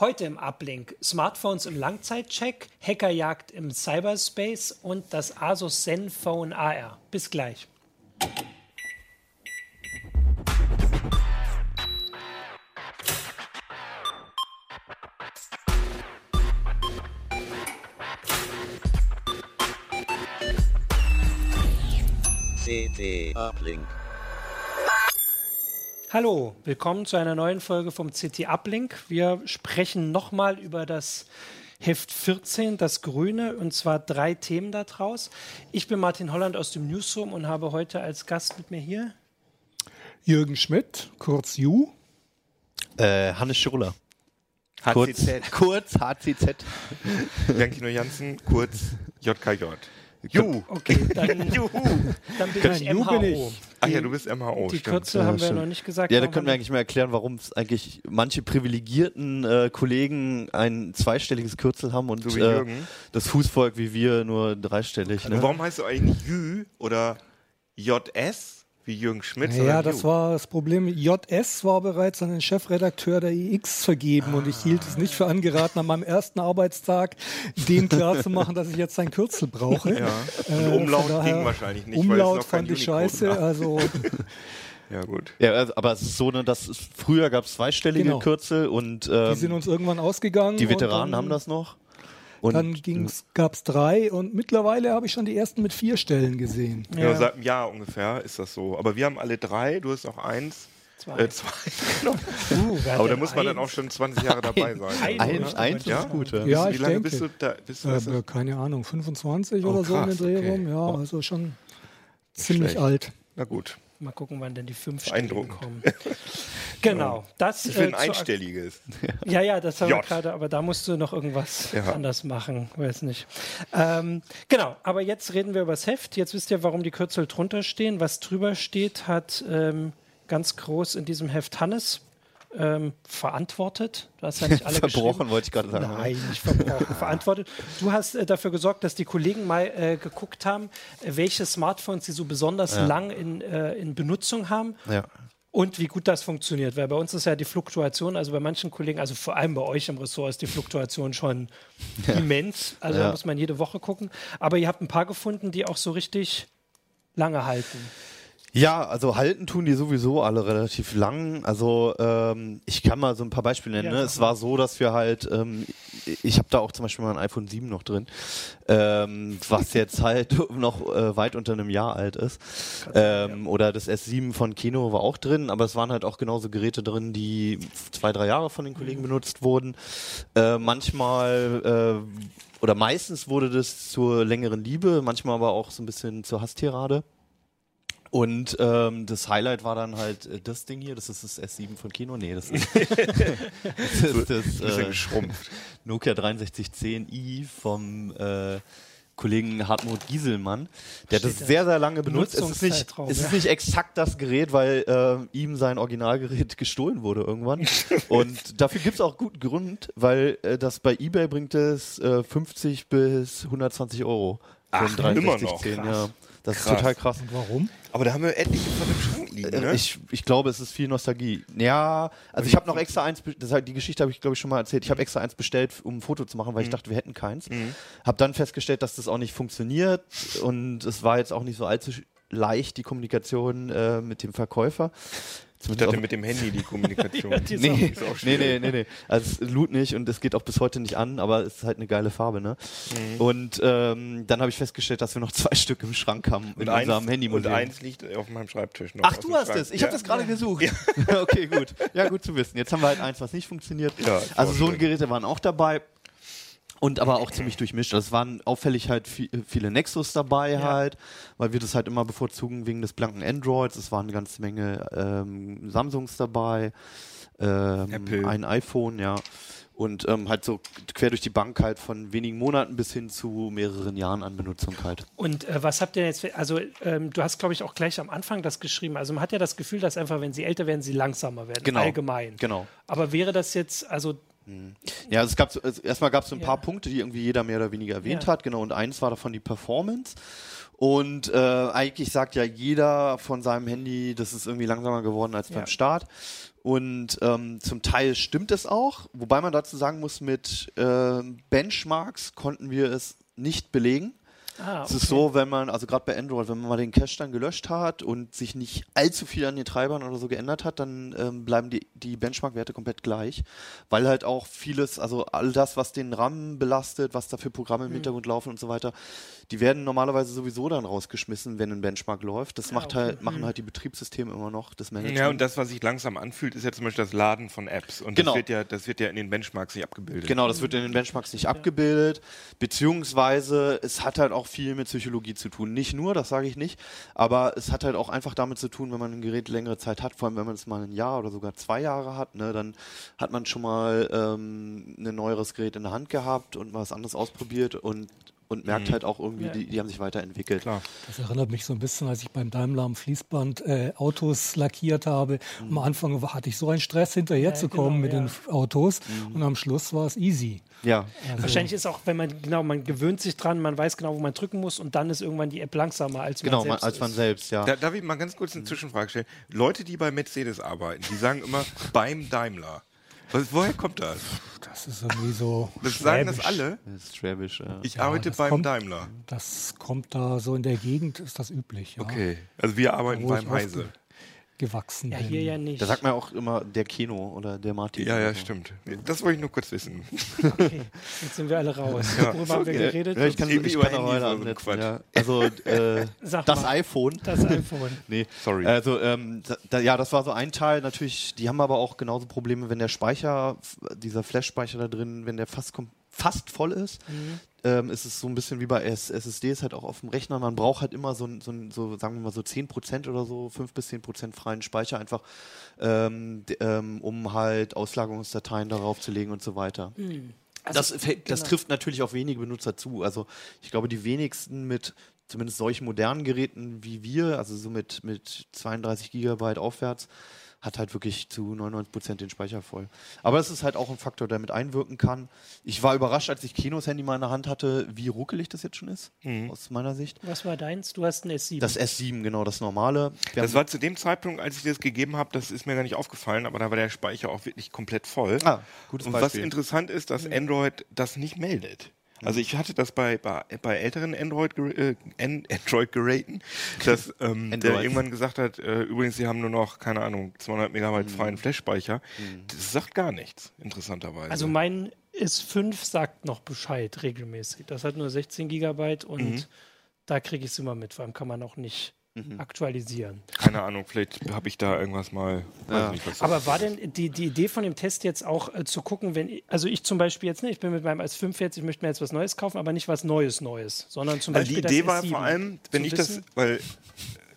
Heute im Uplink Smartphones im Langzeitcheck, Hackerjagd im Cyberspace und das Asus Zenfone AR. Bis gleich. CT Uplink. Hallo, willkommen zu einer neuen Folge vom CT Uplink. Wir sprechen nochmal über das Heft 14, das Grüne, und zwar drei Themen daraus. Ich bin Martin Holland aus dem Newsroom und habe heute als Gast mit mir hier Jürgen Schmidt, kurz Ju. Äh, Hannes Schurler. HCZ. Kurz, kurz HCZ. Jankino Jansen, kurz JKJ. Ju. Okay, dann, Juhu. dann bin Nein, ich MHO. bin ich. Ach ja, du bist MHO, Die stimmt. Kürzel haben wir stimmt. noch nicht gesagt. Ja, da können wir eigentlich mal erklären, warum es eigentlich manche privilegierten äh, Kollegen ein zweistelliges Kürzel haben und So wie äh, das Fußvolk wie wir nur dreistellig. Also Ne? warum heißt du eigentlich Jü oder JS wie Jürgen Schmidt? Ja, sondern das war das Problem. JS war bereits an den Chefredakteur der IX vergeben und ich hielt es nicht für angeraten, an meinem ersten Arbeitstag dem klarzumachen, dass ich jetzt ein Kürzel brauche. Ja. Äh, Und Umlaut daher- ging wahrscheinlich nicht. Umlaut fand ich scheiße. Also Ja, gut. Ja, also, aber es ist so, ne, dass früher gab es zweistellige Genau. Kürzel und die ähm, sind uns irgendwann ausgegangen. die Veteranen dann, haben das noch. Und Dann gab es drei und mittlerweile habe ich schon die ersten mit vier Stellen gesehen. Ja. Ja. seit einem Jahr ungefähr ist das so. Aber wir haben alle drei, du hast auch eins. Zwei. Äh, zwei. genau. Uh, Aber da muss man dann auch eins? schon 20 Jahre dabei sein. Ein- eins, oder? eins Ja? ist gut. Ja. Ja, Wie lange denke. bist du da? Bist du Äh, keine Ahnung, 25 Oh, oder so in den Dreh okay. rum. Ja, Oh. also schon ziemlich schlecht. alt. Na gut. Mal gucken, wann denn die fünf Beeindruckend. kommen. Genau, das Ich will ein äh, einstelliges. Ja, ja, das haben wir gerade, aber da musst du noch irgendwas Ja. anders machen, weiß nicht. Ähm, genau, aber jetzt reden wir über das Heft. Jetzt wisst ihr, warum die Kürzel drunter stehen. Was drüber steht, hat ähm, ganz groß in diesem Heft Hannes ähm, verantwortet. Du hast ja nicht alle Verbrochen, wollte ich gerade sagen. Nein, nicht verbrochen, verantwortet. Du hast äh, dafür gesorgt, dass die Kollegen mal äh, geguckt haben, welche Smartphones sie so besonders lang in, äh, in Benutzung haben. Ja. Und wie gut das funktioniert, weil bei uns ist ja die Fluktuation, also bei manchen Kollegen, also vor allem bei euch im Ressort ist die Fluktuation schon immens. Also da Ja. muss man jede Woche gucken. Aber ihr habt ein paar gefunden, die auch so richtig lange halten. Ja, also halten tun die sowieso alle relativ lang. Also ähm, ich kann mal so ein paar Beispiele nennen. Ja, ne? Es war so, dass wir halt, ähm, ich habe da auch zum Beispiel mal ein iPhone 7 noch drin, ähm, was jetzt halt noch äh, weit unter einem Jahr alt ist. Ähm, Oder das S7 von Kino war auch drin, aber es waren halt auch genauso Geräte drin, die zwei, drei Jahre von den Kollegen benutzt wurden. Äh, manchmal äh, oder meistens wurde das zur längeren Liebe, manchmal aber auch so ein bisschen zur Hasstirade. Und ähm, das Highlight war dann halt äh, das Ding hier, das ist das S7 von Kino. Nee, das ist das, ist das äh, geschrumpft. Nokia 6310i vom äh, Kollegen Hartmut Gieselmann. Der hat das Steht da. sehr, sehr lange benutzt. Es ist nicht, es ja. ist nicht exakt das Gerät, weil äh, ihm sein Originalgerät gestohlen wurde irgendwann. Und dafür gibt es auch guten Grund, weil äh, das bei Ebay bringt es äh, 50 bis 120 Euro. Ach, ein immer noch? 6310, Krass. Ja. Das Krass. ist total krass. Und warum? Aber da haben wir etliche von dem Schrank liegen, Äh, ne? Ich, ich glaube, es ist viel Nostalgie. Ja, also ich habe noch extra eins, das, die Geschichte habe ich glaube ich schon mal erzählt. Ich habe extra eins bestellt, um ein Foto zu machen, weil ich dachte, wir hätten keins. Habe dann festgestellt, dass das auch nicht funktioniert und es war jetzt auch nicht so allzu leicht die Kommunikation äh, mit dem Verkäufer. Ich Zumindest dachte auf- mit dem Handy die Kommunikation. die ist Nee, nee, nee, nee, nee. Also es lud nicht und es geht auch bis heute nicht an, aber es ist halt eine geile Farbe, ne? Und ähm, dann habe ich festgestellt, dass wir noch zwei Stück im Schrank haben in Und eins, unserem Handy und eins liegt auf meinem Schreibtisch noch. Ach, aus du hast Schrank. es. Ich ja. habe das gerade gesucht. okay, gut. Ja, gut zu wissen. Jetzt haben wir halt eins, was nicht funktioniert. Ja, also so eine schön. Geräte waren auch dabei. Und aber auch ziemlich durchmischt. Also Es waren auffällig halt vi- viele Nexus dabei halt, weil wir das halt immer bevorzugen wegen des blanken Androids. Es waren eine ganze Menge ähm, Samsungs dabei, ähm, ein iPhone, ja. Und ähm, halt so quer durch die Bank halt von wenigen Monaten bis hin zu mehreren Jahren an Benutzung halt. Und äh, was habt ihr jetzt, also ähm, du hast, glaube ich, auch gleich am Anfang das geschrieben. Also man hat ja das Gefühl, dass einfach, wenn sie älter werden, sie langsamer werden, Genau. allgemein. Genau. Aber wäre das jetzt, also Ja, also es gab so, also erstmal gab es so ein Ja. paar Punkte, die irgendwie jeder mehr oder weniger erwähnt Ja. hat, genau, und eins war davon die Performance. Und äh, eigentlich sagt ja jeder von seinem Handy, das ist irgendwie langsamer geworden als Ja. beim Start. Und ähm, zum Teil stimmt es auch, wobei man dazu sagen muss, mit äh, Benchmarks konnten wir es nicht belegen. Ah, Es ist so, wenn man, also gerade bei Android, wenn man mal den Cache dann gelöscht hat und sich nicht allzu viel an den Treibern oder so geändert hat, dann ähm, bleiben die, die Benchmark-Werte komplett gleich, weil halt auch vieles, also all das, was den RAM belastet, was da für Programme im Hintergrund laufen und so weiter, die werden normalerweise sowieso dann rausgeschmissen, wenn ein Benchmark läuft. Das macht okay. halt, machen halt die Betriebssysteme immer noch, das Management. Ja, und das, was sich langsam anfühlt, ist ja zum Beispiel das Laden von Apps. Und Genau. das, wird ja, das wird ja in den Benchmarks nicht abgebildet. Genau, das wird in den Benchmarks nicht abgebildet, beziehungsweise es hat halt auch viel mit Psychologie zu tun. Nicht nur, das sage ich nicht, aber es hat halt auch einfach damit zu tun, wenn man ein Gerät längere Zeit hat, vor allem wenn man es mal ein Jahr oder sogar zwei Jahre hat, ne, dann hat man schon mal ähm, ein neueres Gerät in der Hand gehabt und was anderes ausprobiert und und merkt halt auch irgendwie, Ja. die, die haben sich weiterentwickelt. Klar. Das erinnert mich so ein bisschen, als ich beim Daimler am Fließband äh, Autos lackiert habe. Am Anfang hatte ich so einen Stress, hinterherzukommen genau, mit ja. den Autos und am Schluss war es easy. Ja, Also, Wahrscheinlich ist auch, wenn man, genau, man gewöhnt sich dran, man weiß genau, wo man drücken muss und dann ist irgendwann die App langsamer, als man genau, selbst man, als man ist. selbst, ja. Da, darf ich mal ganz kurz eine Zwischenfrage stellen? Leute, die bei Mercedes arbeiten, die sagen immer beim Daimler. Was, woher kommt das? Das ist irgendwie so. Das sagen das alle? Das ist Schwäbisch, ja. Ich arbeite das beim kommt- Daimler. Das kommt da so in der Gegend, ist das üblich. Ja. Okay. Also wir arbeiten beim Heise. Gewachsen Ja, bin. hier ja nicht. Da sagt man auch immer der Keno oder der Martin. Ja, ja, stimmt. Das wollte ich nur kurz wissen. Okay, jetzt sind wir alle raus. Worüber haben wir Ja, geredet? Ja, ich kann, Irgendwie ich über so ansetzen, ja. Also äh, das mal. iPhone. das iPhone. Nee, Sorry. Also ähm, da, ja, das war so ein Teil. Natürlich, die haben aber auch genauso Probleme, wenn der Speicher, dieser Flash-Speicher da drin, wenn der fast kom- fast voll ist, ähm, ist es so ein bisschen wie bei SSDs halt auch auf dem Rechner. Man braucht halt immer so, so, so sagen wir mal so 10% oder so, 5 bis 10% freien Speicher einfach, ähm, ähm, um halt Auslagerungsdateien darauf zu legen und so weiter. das, fällt- das genau. trifft natürlich auf wenige Benutzer zu. Also ich glaube, die wenigsten mit zumindest solchen modernen Geräten wie wir, also so mit, mit 32 Gigabyte aufwärts, hat halt wirklich zu 99 Prozent den Speicher voll. Aber es ist halt auch ein Faktor, der mit einwirken kann. Ich war überrascht, als ich Kinos Handy mal in der Hand hatte, wie ruckelig das jetzt schon ist, aus meiner Sicht. Was war deins? Du hast ein S7. Das S7, genau, das normale. Wir Das war zu dem Zeitpunkt, als ich das gegeben habe, das ist mir gar nicht aufgefallen, aber da war der Speicher auch wirklich komplett voll. Ah, gutes Und was Beispiel. interessant ist, dass Android das nicht meldet. Also ich hatte das bei, bei, bei älteren Android, äh, An- Android-Geräten, dass ähm, der Android. irgendwann gesagt hat, äh, übrigens, sie haben nur noch, keine Ahnung, 200 Megabyte freien Flash-Speicher. Das sagt gar nichts, interessanterweise. also mein S5 sagt noch Bescheid regelmäßig. Das hat nur 16 Gigabyte und da kriege ich es immer mit. Vor allem kann man auch nicht aktualisieren. keine Ahnung, vielleicht habe ich da irgendwas mal, weiß nicht, was Aber war denn die, die Idee von dem Test jetzt auch äh, zu gucken, wenn ich, also ich zum Beispiel jetzt, ne, ich bin mit meinem S5 jetzt, ich möchte mir jetzt was Neues kaufen, aber nicht was Neues Neues, sondern zum Also die Beispiel Idee das war S7 vor allem, wenn ich das, wissen. weil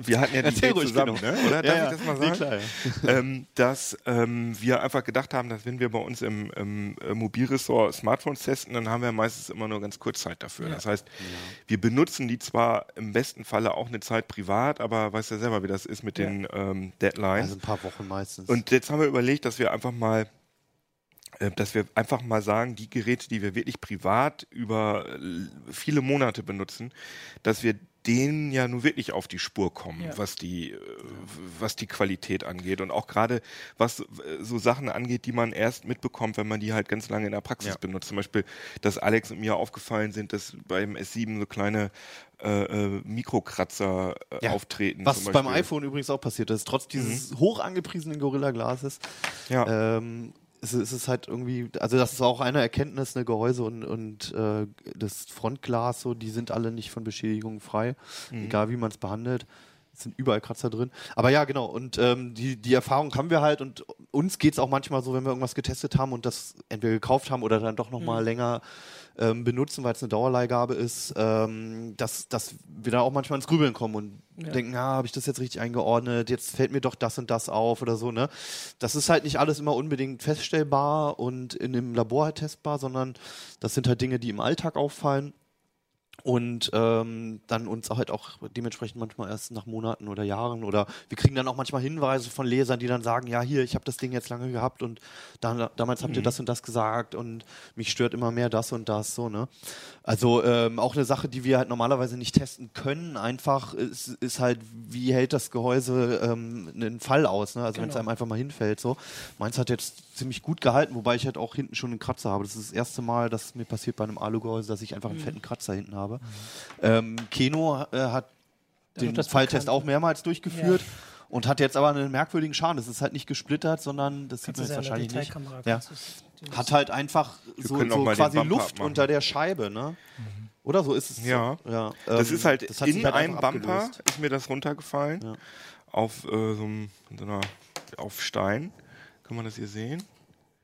wir hatten ja die Idee zusammen, genau. ne? oder? Darf Ja, ich das ja. mal sagen? klar, ähm, dass ähm, wir einfach gedacht haben, dass wenn wir bei uns im, im Mobilressort Smartphones testen, dann haben wir meistens immer nur ganz kurz Zeit dafür. Das heißt, wir benutzen die zwar im besten Falle auch eine Zeit privat, aber weißt ja selber, wie das ist mit den ähm, Deadlines. also ein paar Wochen meistens. Und jetzt haben wir überlegt, dass wir einfach mal äh, dass wir einfach mal sagen, die Geräte, die wir wirklich privat über äh, viele Monate benutzen, dass wir denen ja nun wirklich auf die Spur kommen, Ja. was die äh, was die Qualität angeht und auch gerade was äh, so Sachen angeht, die man erst mitbekommt, wenn man die halt ganz lange in der Praxis Ja. benutzt. Zum Beispiel, dass Alex und mir aufgefallen sind, dass beim S7 so kleine äh, äh, Mikrokratzer äh, Ja. auftreten. Was beim iPhone übrigens auch passiert ist, trotz dieses hoch angepriesenen Gorilla-Glases, Ja. ähm, es, es ist halt irgendwie, also das ist auch eine Erkenntnis, ne, Gehäuse und, und äh, das Frontglas, so, die sind alle nicht von Beschädigungen frei, egal wie man es behandelt. Es sind überall Kratzer drin. Aber ja, genau. Und ähm, die, die Erfahrung haben wir halt. Und uns geht es auch manchmal so, wenn wir irgendwas getestet haben und das entweder gekauft haben oder dann doch noch mal länger ähm, benutzen, weil es eine Dauerleihgabe ist, ähm, dass, dass wir da auch manchmal ins Grübeln kommen und denken, ah, habe ich das jetzt richtig eingeordnet? Jetzt fällt mir doch das und das auf oder so. Ne? Das ist halt nicht alles immer unbedingt feststellbar und in dem Labor halt testbar, sondern das sind halt Dinge, die im Alltag auffallen. Und ähm, dann uns halt auch dementsprechend manchmal erst nach Monaten oder Jahren oder wir kriegen dann auch manchmal Hinweise von Lesern, die dann sagen, ja hier, ich habe das Ding jetzt lange gehabt und da, damals habt ihr das und das gesagt und mich stört immer mehr das und das so ne. Also ähm, auch eine Sache, die wir halt normalerweise nicht testen können, einfach ist, ist halt, wie hält das Gehäuse ähm, einen Fall aus, ne? Also wenn es einem einfach mal hinfällt so. Meins hat jetzt ziemlich gut gehalten, wobei ich halt auch hinten schon einen Kratzer habe. Das ist das erste Mal, dass mir passiert bei einem Alugehäuse, dass ich einfach einen fetten Kratzer hinten habe. Ähm, Keno äh, hat den Falltest auch mehrmals durchgeführt und hat jetzt aber einen merkwürdigen Schaden. Das ist halt nicht gesplittert, sondern das sieht Kannst man du jetzt ja wahrscheinlich nicht. Ja. Hat halt einfach so, so quasi Luft abmachen. unter der Scheibe, ne? Oder so ist es. Ja. So. ja Das ähm, ist halt das in halt einem Bumper abgelöst. ist mir das runtergefallen. Ja. Auf äh, so, einem, so einer auf Stein. Kann man das hier sehen?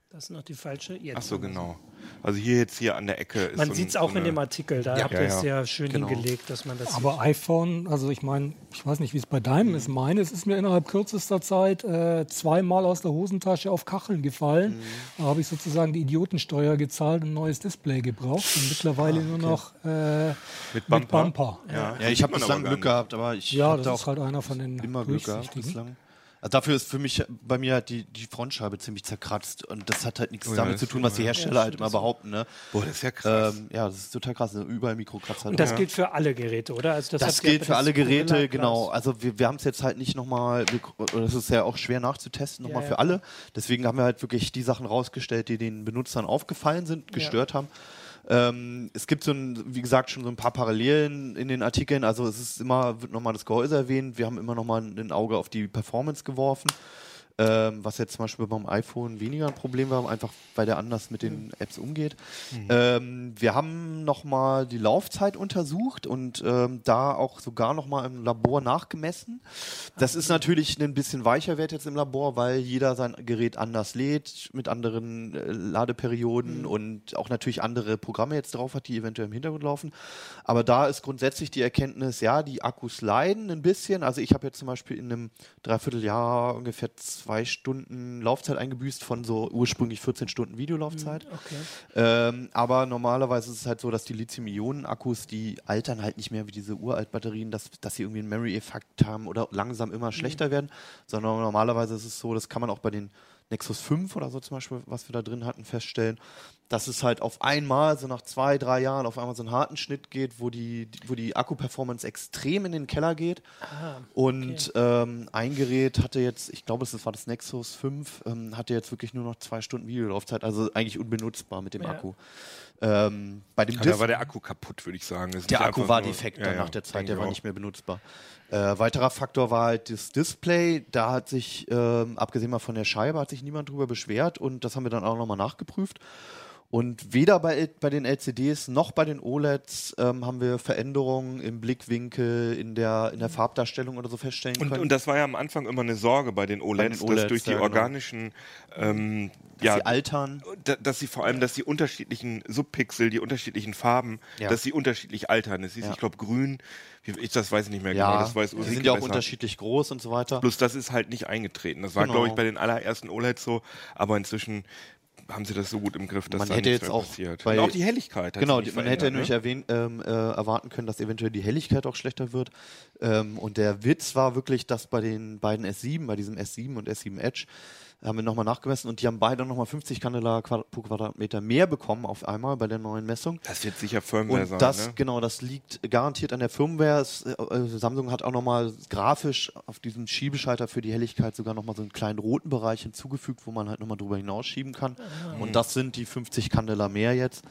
Das ist noch die falsche. Jetzt Ach so, genau. Also hier jetzt hier an der Ecke ist Man so sieht es auch so in dem Artikel, da Ja. habt ihr Ja, es ja. sehr schön Genau. hingelegt, dass man das Aber iPhone, also ich meine, ich weiß nicht, wie es bei deinem ist. Meines ist mir innerhalb kürzester Zeit äh, zweimal aus der Hosentasche auf Kacheln gefallen. Da habe ich sozusagen die Idiotensteuer gezahlt und ein neues Display gebraucht. Und mittlerweile nur noch äh, mit mit Bumper. Bumper. Ja, Ja, ich sieht habe bislang aber Glück gehabt, aber ich Ja, hatte das auch ist halt einer von den immer Glück gehabt durchsichtigen. bislang. Also dafür ist für mich bei mir halt die, die Frontscheibe ziemlich zerkratzt und das hat halt nichts Oh ja, damit zu tun, was die Hersteller halt immer behaupten. Ne? Boah, das ist ja krass. Ähm, ja, das ist total krass. ne? Überall Mikrokratzer. Und das drin. gilt für alle Geräte, oder? Also das, Das gilt für das alle Geräte, genau. Also wir, wir haben es jetzt halt nicht nochmal, das ist ja auch schwer nachzutesten, nochmal Ja, für ja. alle. Deswegen haben wir halt wirklich die Sachen rausgestellt, die den Benutzern aufgefallen sind, gestört haben. Ähm, es gibt so ein, wie gesagt, schon so ein paar Parallelen in den Artikeln. Also es ist immer, wird nochmal das Gehäuse erwähnt. Wir haben immer nochmal ein Auge auf die Performance geworfen. Ähm, was jetzt zum Beispiel beim iPhone weniger ein Problem war, einfach weil der anders mit den Apps umgeht. Ähm, wir haben nochmal die Laufzeit untersucht und ähm, da auch sogar nochmal im Labor nachgemessen. Das ist natürlich ein bisschen weicher Wert jetzt im Labor, weil jeder sein Gerät anders lädt, mit anderen äh, Ladeperioden und auch natürlich andere Programme jetzt drauf hat, die eventuell im Hintergrund laufen. Aber da ist grundsätzlich die Erkenntnis, ja, die Akkus leiden ein bisschen. Also ich habe jetzt zum Beispiel in einem Dreivierteljahr ungefähr zwei Stunden Laufzeit eingebüßt von so ursprünglich 14 Stunden Videolaufzeit. Okay. Ähm, aber normalerweise ist es halt so, dass die Lithium-Ionen-Akkus, die altern halt nicht mehr wie diese Uralt-Batterien, dass, dass sie irgendwie einen Memory-Effekt haben oder langsam immer schlechter werden, sondern normalerweise ist es so, das kann man auch bei den Nexus 5 oder so zum Beispiel, was wir da drin hatten, feststellen, dass es halt auf einmal, so nach zwei, drei Jahren, auf einmal so einen harten Schnitt geht, wo die, wo die Akku-Performance extrem in den Keller geht. Ah, Und ähm, ein Gerät hatte jetzt, ich glaube, das war das Nexus 5, ähm, hatte jetzt wirklich nur noch zwei Stunden Videolaufzeit, also eigentlich unbenutzbar mit dem Ja. Akku. Ähm, bei dem Ja, Dis- da war der Akku kaputt, würde ich sagen. Der Akku war defekt Ja, nach der Zeit, der war auch. nicht mehr benutzbar. Äh, weiterer Faktor war halt das Display. Da hat sich, ähm, abgesehen mal von der Scheibe, hat sich niemand drüber beschwert und das haben wir dann auch nochmal nachgeprüft. Und weder bei, bei den LCDs noch bei den OLEDs ähm, haben wir Veränderungen im Blickwinkel, in der, in der Farbdarstellung oder so feststellen Und, können. und das war ja am Anfang immer eine Sorge bei den OLEDs, OLEDs, dass durch die genau. organischen, ähm, dass ja, sie altern. da, dass sie vor allem, dass die unterschiedlichen Subpixel, die unterschiedlichen Farben, Ja. dass sie unterschiedlich altern. Es hieß, Ja. ich glaube, grün, ich das weiß ich nicht mehr Ja, genau, das weiß die Ulrike sind ja auch unterschiedlich groß und so weiter. Bloß das ist halt nicht eingetreten. Das war, Genau. glaube ich, bei den allerersten OLEDs so, aber inzwischen haben sie das so gut im Griff, dass Man da hätte jetzt auch passiert. bei- Und auch die Helligkeit. hat Genau, sich die, man hätte verändert, nämlich ne? erwähnen, ähm, äh, erwarten können, dass eventuell die Helligkeit auch schlechter wird. Ähm, und der Witz war wirklich, dass bei den beiden S7, bei diesem S7 und S7 Edge, haben wir nochmal nachgemessen und die haben beide nochmal 50 Candela pro Quadratmeter mehr bekommen auf einmal bei der neuen Messung. Das wird sicher Firmware Und sein. das, ne? genau, das liegt garantiert an der Firmware. Äh, Samsung hat auch nochmal grafisch auf diesem Schiebeschalter für die Helligkeit sogar nochmal so einen kleinen roten Bereich hinzugefügt, wo man halt nochmal drüber hinausschieben kann. Und das sind die 50 Candela mehr jetzt.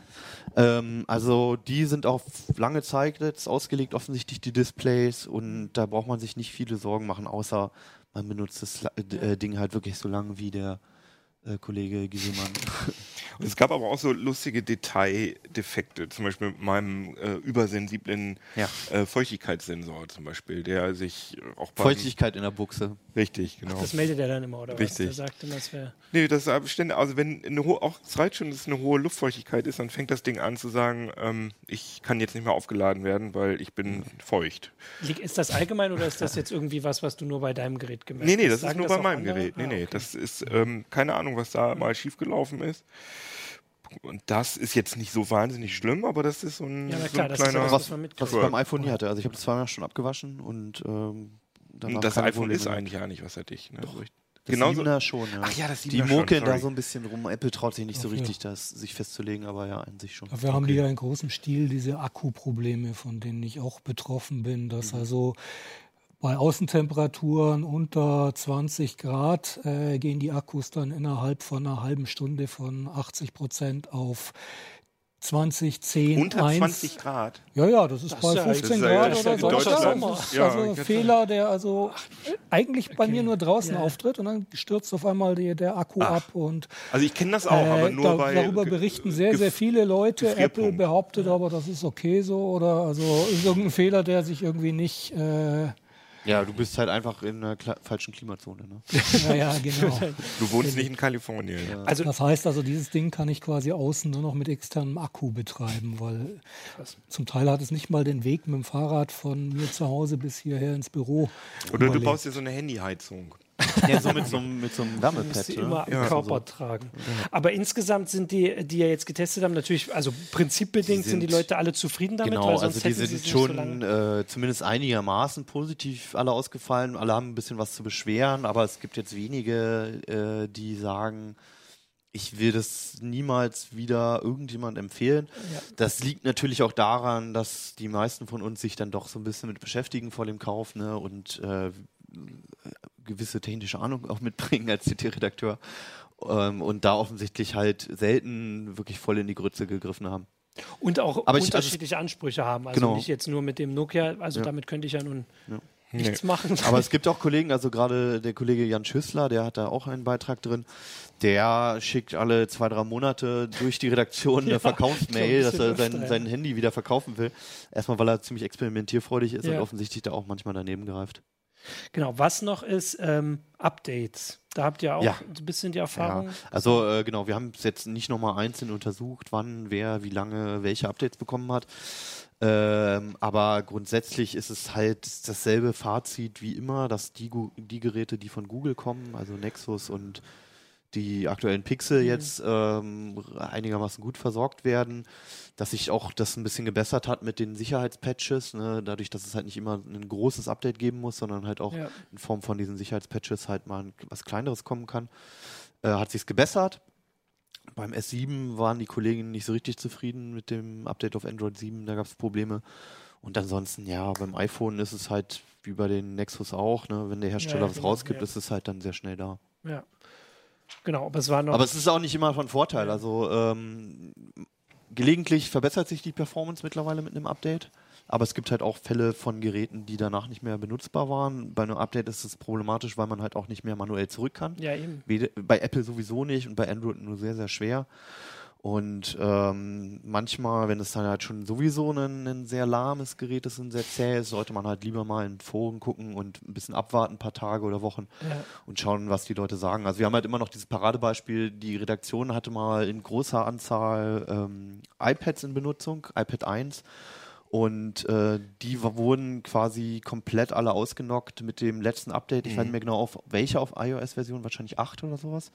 Ähm, also die sind auf lange Zeit jetzt ausgelegt, offensichtlich die Displays. Und da braucht man sich nicht viele Sorgen machen, außer man benutzt das äh, Ding halt wirklich so lange wie der äh, Kollege Gieselmann. Und es gab aber auch so lustige Detaildefekte, zum Beispiel mit meinem äh, übersensiblen Ja. äh, Feuchtigkeitssensor zum Beispiel, der sich auch beim- Feuchtigkeit in der Buchse. Richtig, genau. Das meldet er dann immer, oder Richtig. was? Der sagt immer, das wäre. Nee, das ist ständig, also wenn eine hohe, auch es reicht schon, dass es eine hohe Luftfeuchtigkeit ist, dann fängt das Ding an zu sagen, ähm, ich kann jetzt nicht mehr aufgeladen werden, weil ich bin feucht. Lieg- Ist das allgemein oder ist das jetzt irgendwie was, was du nur bei deinem Gerät gemerkt Nee, nee, hast? das ist Sagen nur bei auch meinem andere? Gerät. Nee, Ah, nee, okay. das ist ähm, keine Ahnung, was da mal schiefgelaufen ist. Und das ist jetzt nicht so wahnsinnig schlimm, aber das ist so ein, Ja, na so klar, ein das ist ja kleiner. was, Was, was ich beim iPhone nie hatte. Also ich habe das zweimal schon abgewaschen und ähm, da das iPhone Probleme ist eigentlich ja nicht wasserdicht. Ne? So, Das Genauso- 7er schon, ja. Ach ja, das Die 7er schon, mokeln da so ein bisschen rum. Apple traut sich nicht so Ach ja. richtig, das sich festzulegen, aber ja, an sich schon. Wir haben die ja in großem Stil, diese Akkuprobleme, von denen ich auch betroffen bin, dass Mhm. also bei Außentemperaturen unter 20 Grad äh, gehen die Akkus dann innerhalb von einer halben Stunde von 80 Prozent auf 20, 10, Unter 1. 20 Grad. Ja, ja, das ist Das bei ist ja- 15 das ist ja- Grad ja oder in so. Das ist Ja, also ein Fehler, der also eigentlich bei Okay. mir nur draußen Ja. auftritt und dann stürzt auf einmal die, der Akku Ach. ab und Also ich kenne das auch, aber äh, nur da, bei. darüber berichten sehr, gef- sehr viele Leute. Apple behauptet aber, das ist okay so oder also ist irgendein Fehler, der sich irgendwie nicht. Äh, Ja, du bist halt einfach in einer kla falschen Klimazone. Ne? naja, genau. Du wohnst nicht in Kalifornien. Also Das heißt also, dieses Ding kann ich quasi außen nur noch mit externem Akku betreiben, weil zum Teil hat es nicht mal den Weg mit dem Fahrrad von mir zu Hause bis hierher ins Büro. Oder du überlebt. baust dir so eine Handyheizung. Ja, so mit so, einem- mit so einem Wärmepad. immer am Ja. Körper tragen. Aber insgesamt sind die, die ja jetzt getestet haben, natürlich, also prinzipbedingt Die sind, die sind- Leute alle zufrieden damit, Genau, also die sind so schon lange. äh, zumindest einigermaßen positiv alle ausgefallen. Alle haben ein bisschen was zu beschweren, aber es gibt jetzt wenige, äh, die sagen, ich will das niemals wieder irgendjemand empfehlen. Ja. Das liegt natürlich auch daran, dass die meisten von uns sich dann doch so ein bisschen mit beschäftigen vor dem Kauf ne, und äh, gewisse technische Ahnung auch mitbringen als CT-Redakteur ähm, und da offensichtlich halt selten wirklich voll in die Grütze gegriffen haben. Und auch Aber ich- also- unterschiedliche Ansprüche haben. Also Genau. nicht jetzt nur mit dem Nokia, also Ja. damit könnte ich ja nun Ja. nichts machen. Aber es gibt auch Kollegen, also gerade der Kollege Jan Schüssler, der hat da auch einen Beitrag drin. Der schickt alle zwei, drei Monate durch die Redaktion eine Ja, Verkaufsmail, ich glaub, dass er sein, öfter, sein Handy wieder verkaufen will. Erstmal, weil er ziemlich experimentierfreudig ist Ja. und offensichtlich da auch manchmal daneben greift. Genau, was noch ist, ähm, Updates. Da habt ihr auch Ja. ein bisschen die Erfahrung. Ja. Also äh, genau, wir haben es jetzt nicht nochmal einzeln untersucht, wann, wer, wie lange welche Updates bekommen hat. Ähm, aber grundsätzlich ist es halt dasselbe Fazit wie immer, dass die, die Geräte, die von Google kommen, also Nexus und die aktuellen Pixel Mhm. jetzt ähm, einigermaßen gut versorgt werden, dass sich auch das ein bisschen gebessert hat mit den Sicherheitspatches, ne? dadurch, dass es halt nicht immer ein großes Update geben muss, sondern halt auch Ja. in Form von diesen Sicherheitspatches halt mal ein, was kleineres kommen kann, äh, hat sich's gebessert. Beim S7 waren die Kollegen nicht so richtig zufrieden mit dem Update auf Android 7, da gab es Probleme. Und ansonsten, ja, beim iPhone ist es halt wie bei den Nexus auch, ne? wenn der Hersteller Ja, was genau, rausgibt, ja. ist es halt dann sehr schnell da. Ja. Genau, aber es war noch. Aber es ist auch nicht immer von Vorteil. Also ähm, gelegentlich verbessert sich die Performance mittlerweile mit einem Update. Aber es gibt halt auch Fälle von Geräten, die danach nicht mehr benutzbar waren. Bei einem Update ist es problematisch, weil man halt auch nicht mehr manuell zurück kann. ja, eben. Bei Apple sowieso nicht und bei Android nur sehr, sehr schwer. Und ähm, manchmal, wenn es dann halt schon sowieso ein, ein sehr lahmes Gerät ist und sehr zäh ist, sollte man halt lieber mal in Foren gucken und ein bisschen abwarten, ein paar Tage oder Wochen Ja. und schauen, was die Leute sagen. Also wir haben halt immer noch dieses Paradebeispiel, die Redaktion hatte mal in großer Anzahl ähm, iPads in Benutzung, iPad 1. Und äh, die wurden quasi komplett alle ausgenockt mit dem letzten Update. Ich weiß nicht mehr genau auf welche auf iOS-Version, wahrscheinlich 8 oder sowas.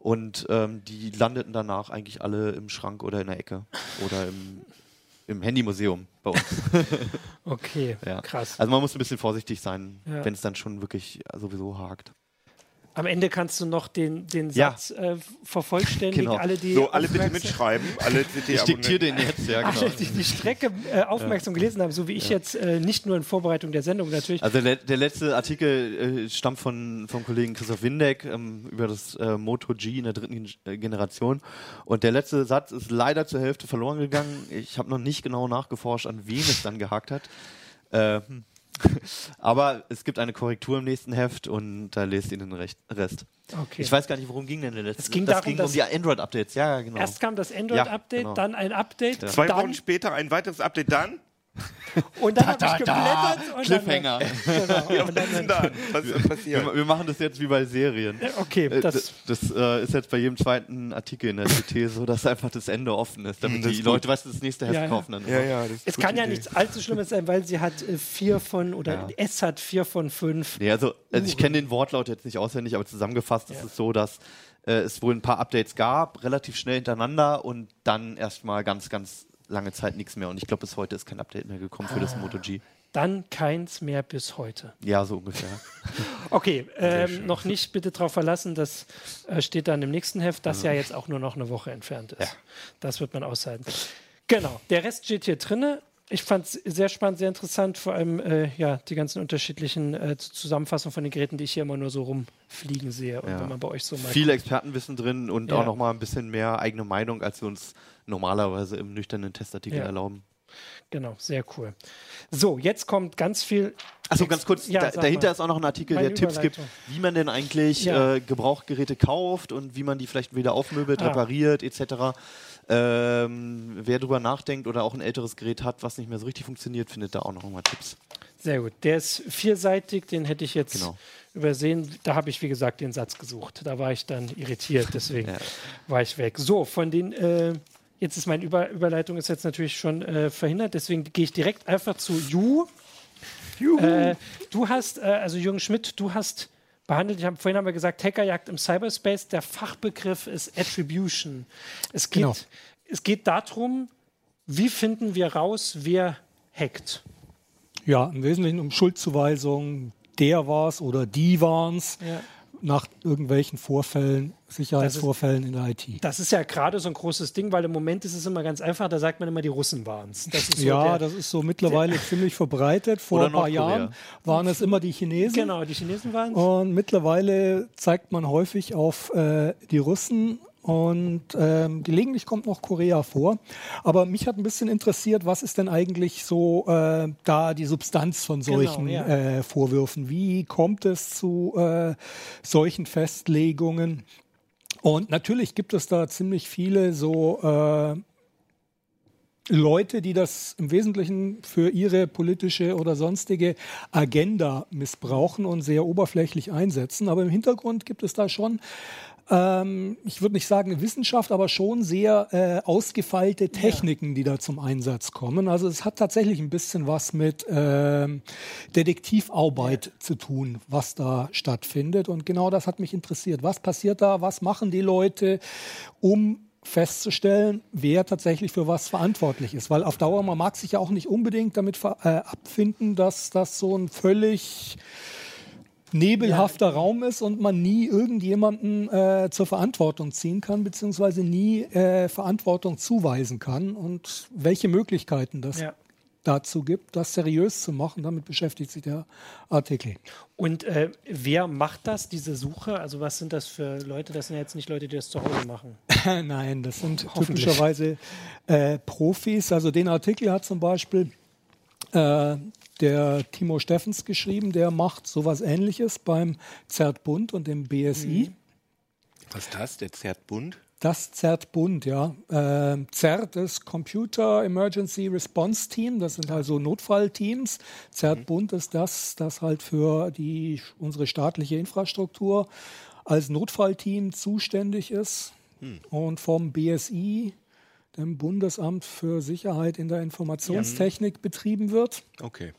Und ähm, die landeten danach eigentlich alle im Schrank oder in der Ecke oder im, im Handymuseum bei uns. Okay, Ja. krass. Also man muss ein bisschen vorsichtig sein, Ja. wenn es dann schon wirklich sowieso hakt. Am Ende kannst du noch den, den Ja. Satz äh, vervollständigen. Genau. Alle, die So, alle bitte mitschreiben. Alle Ich diktiere den jetzt, ja genau. Alle, die die Strecke äh, aufmerksam gelesen haben, so wie ich jetzt äh, nicht nur in Vorbereitung der Sendung natürlich. Also der, der letzte Artikel äh, stammt von vom Kollegen Christoph Windeck ähm, über das äh, Moto G in der dritten Gen äh, Generation. Und der letzte Satz ist leider zur Hälfte verloren gegangen. Ich habe noch nicht genau nachgeforscht, an wen es dann gehakt hat. Äh, hm. Aber es gibt eine Korrektur im nächsten Heft und da lest ihr den Rest. Okay. Ich weiß gar nicht, worum ging denn der letzte. Es ging das darum, ging um die Android-Updates. Ja, genau. Erst kam das Android-Update, genau. dann ein Update, Ja. Zwei dann, Wochen später ein weiteres Update dann. Und dann habe ich geblättert und Cliffhanger. Dann, genau, Ja, und was dann, da? Was ist passiert? wir, wir machen das jetzt wie bei Serien. okay, Äh, das, Das, das äh, ist jetzt bei jedem zweiten Artikel in der CT so, dass einfach das Ende offen ist, damit Hm, das die. Leute, weißt du, das nächste Heft Ja, ja. kaufen dann. Ja, ja. Es kann ja Idee. nichts allzu Schlimmes sein, weil sie hat äh, vier von, oder Ja. es hat vier von fünf. Nee, also, also Uh. ich kenne den Wortlaut jetzt nicht auswendig, aber zusammengefasst ist Ja. es so, dass äh, es wohl ein paar Updates gab, relativ schnell hintereinander und dann erstmal ganz, ganz lange Zeit nichts mehr. Und ich glaube, bis heute ist kein Update mehr gekommen für das Moto G. Dann keins mehr bis heute. Ja, so ungefähr. Okay, ähm, noch nicht bitte darauf verlassen, das äh, steht dann im nächsten Heft, das ja jetzt auch nur noch eine Woche entfernt ist. Ja. Das wird man aushalten. Genau, der Rest steht hier drinne. Ich fand es sehr spannend, sehr interessant, vor allem äh, ja, die ganzen unterschiedlichen äh, Zusammenfassungen von den Geräten, die ich hier immer nur so rumfliegen sehe. Und Ja. wenn man bei euch so mal Viel Expertenwissen drin und Ja. auch nochmal ein bisschen mehr eigene Meinung, als wir uns normalerweise im nüchternen Testartikel Ja. erlauben. Genau, sehr cool. So, jetzt kommt ganz viel. Achso, ganz kurz, Ja, da, dahinter mal. ist auch noch ein Artikel, Meine der Tipps gibt, wie man denn eigentlich Ja. äh, Gebrauchgeräte kauft und wie man die vielleicht wieder aufmöbelt, Ah. repariert etc. Ähm, wer drüber nachdenkt oder auch ein älteres Gerät hat, was nicht mehr so richtig funktioniert, findet da auch noch mal Tipps. Sehr gut. Der ist vierseitig, den hätte ich jetzt Genau. übersehen. Da habe ich, wie gesagt, den Satz gesucht. Da war ich dann irritiert, deswegen Ja. war ich weg. So, von den, äh, jetzt ist meine Über Überleitung ist jetzt natürlich schon äh, verhindert, deswegen gehe ich direkt einfach zu Ju. Äh, du hast, äh, also Jürgen Schmidt, du hast behandelt, ich hab, vorhin haben wir gesagt, Hackerjagd im Cyberspace, der Fachbegriff ist Attribution. Es geht, Genau. es geht darum, wie finden wir raus, wer hackt. Ja, im Wesentlichen um Schuldzuweisung, der war's oder die waren's, Ja. Nach irgendwelchen Vorfällen, Sicherheitsvorfällen in der IT. Das ist ja gerade so ein großes Ding, weil im Moment ist es immer ganz einfach, da sagt man immer, die Russen waren es. So ja, der, das ist so mittlerweile ziemlich verbreitet. Vor ein paar Nordkorea. Jahren waren es immer die Chinesen. Genau, die Chinesen waren es. Und mittlerweile zeigt man häufig auf äh, die Russen und ähm, gelegentlich kommt noch Korea vor. Aber mich hat ein bisschen interessiert, was ist denn eigentlich so äh, da die Substanz von Genau, solchen ja. äh, Vorwürfen? Wie kommt es zu äh, solchen Festlegungen? Und natürlich gibt es da ziemlich viele so äh, Leute, die das im Wesentlichen für ihre politische oder sonstige Agenda missbrauchen und sehr oberflächlich einsetzen. Aber im Hintergrund gibt es da schon, ähm, ich würde nicht sagen Wissenschaft, aber schon sehr äh, ausgefeilte Techniken, die da zum Einsatz kommen. Also es hat tatsächlich ein bisschen was mit ähm, Detektivarbeit zu tun, was da stattfindet. Und genau das hat mich interessiert. Was passiert da? Was machen die Leute, um festzustellen, wer tatsächlich für was verantwortlich ist. Weil auf Dauer, man mag sich ja auch nicht unbedingt damit äh, abfinden, dass das so ein völlig nebelhafter Raum ist und man nie irgendjemanden äh, zur Verantwortung ziehen kann, beziehungsweise nie äh, Verantwortung zuweisen kann und welche Möglichkeiten das Ja. dazu gibt, das seriös zu machen. Damit beschäftigt sich der Artikel. Und äh, wer macht das, diese Suche? Also was sind das für Leute? Das sind ja jetzt nicht Leute, die das zu Hause machen. Nein, das sind typischerweise äh, Profis. Also den Artikel hat zum Beispiel äh, der Timo Steffens geschrieben, der macht sowas ähnliches beim Zertbund und dem BSI. Was ist das? Der Zertbund? Das Zertbund, ja. Äh, Zert ist Computer Emergency Response Team, das sind also Notfallteams. Zertbund ist das, das halt für die, unsere staatliche Infrastruktur als Notfallteam zuständig ist. Und vom BSI, dem Bundesamt für Sicherheit in der Informationstechnik, betrieben wird. Okay.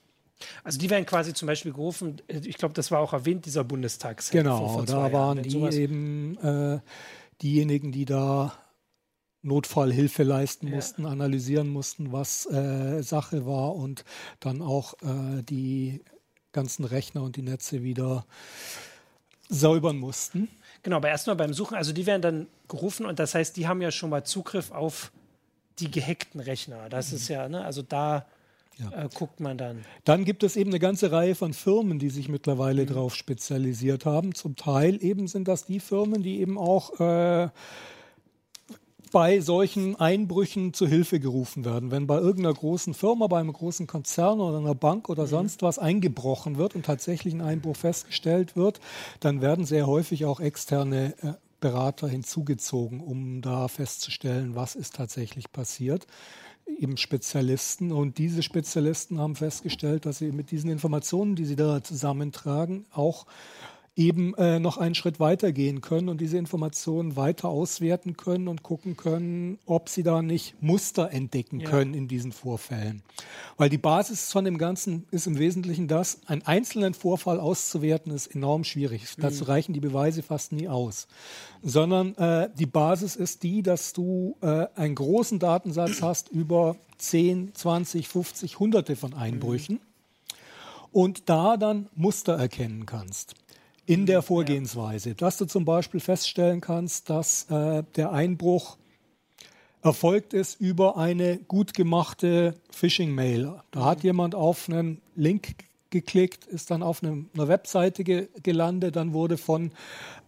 Also die werden quasi zum Beispiel gerufen, äh, ich glaube, das war auch erwähnt, dieser Bundestags. Genau, da waren die eben äh, diejenigen, die da Notfallhilfe leisten Ja. mussten, analysieren mussten, was äh, Sache war und dann auch äh, die ganzen Rechner und die Netze wieder säubern mussten. Genau, aber erstmal beim Suchen, also die werden dann gerufen und das heißt, die haben ja schon mal Zugriff auf die gehackten Rechner. Das ist ja, ne, also da Ja. äh, guckt man dann. Dann gibt es eben eine ganze Reihe von Firmen, die sich mittlerweile Mhm. darauf spezialisiert haben. Zum Teil eben sind das die Firmen, die eben auch äh, bei solchen Einbrüchen zu Hilfe gerufen werden. Wenn bei irgendeiner großen Firma, bei einem großen Konzern oder einer Bank oder sonst was eingebrochen wird und tatsächlich ein Einbruch festgestellt wird, dann werden sehr häufig auch externe äh, Berater hinzugezogen, um da festzustellen, was ist tatsächlich passiert eben Spezialisten. Und diese Spezialisten haben festgestellt, dass sie mit diesen Informationen, die sie da zusammentragen, auch eben äh, noch einen Schritt weiter gehen können und diese Informationen weiter auswerten können und gucken können, ob sie da nicht Muster entdecken Ja. können in diesen Vorfällen. Weil die Basis von dem Ganzen ist im Wesentlichen das, einen einzelnen Vorfall auszuwerten, ist enorm schwierig. Dazu reichen die Beweise fast nie aus. Sondern äh, die Basis ist die, dass du äh, einen großen Datensatz hast über 10, 20, 50, hunderte von Einbrüchen und da dann Muster erkennen kannst in der Vorgehensweise. Dass du zum Beispiel feststellen kannst, dass äh, der Einbruch erfolgt ist über eine gut gemachte Phishing-Mail. Da hat jemand auf einen Link geklickt, ist dann auf eine, einer Webseite ge gelandet, dann wurde von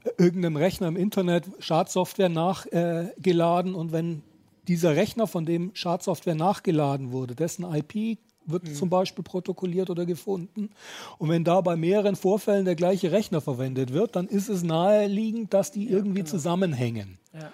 äh, irgendeinem Rechner im Internet Schadsoftware nachgeladen äh, und wenn dieser Rechner, von dem Schadsoftware nachgeladen wurde, dessen IP wird zum Beispiel protokolliert oder gefunden. Und wenn da bei mehreren Vorfällen der gleiche Rechner verwendet wird, dann ist es naheliegend, dass die irgendwie zusammenhängen. Ja.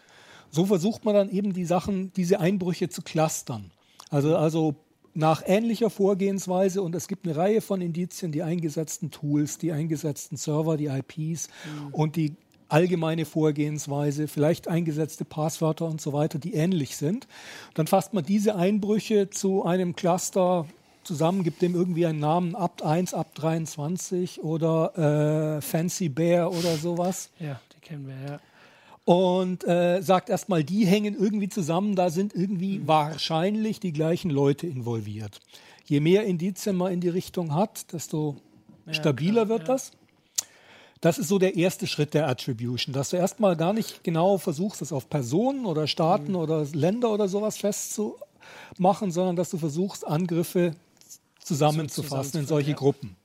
So versucht man dann eben die Sachen, diese Einbrüche zu clustern. Also, also nach ähnlicher Vorgehensweise und es gibt eine Reihe von Indizien, die eingesetzten Tools, die eingesetzten Server, die IPs und die allgemeine Vorgehensweise, vielleicht eingesetzte Passwörter und so weiter, die ähnlich sind. Dann fasst man diese Einbrüche zu einem Cluster zusammen, gibt dem irgendwie einen Namen, Abt 1, Abt 23 oder äh, Fancy Bear oder sowas ja, die kennen wir, ja. und äh, sagt erstmal, die hängen irgendwie zusammen, da sind irgendwie wahrscheinlich die gleichen Leute involviert. Je mehr Indizien man in die Richtung hat, desto stabiler wird das. Das ist so der erste Schritt der Attribution, dass du erstmal gar nicht genau versuchst, das auf Personen oder Staaten oder Länder oder sowas festzumachen, sondern dass du versuchst, Angriffe zusammenzufassen in solche ja. Gruppen.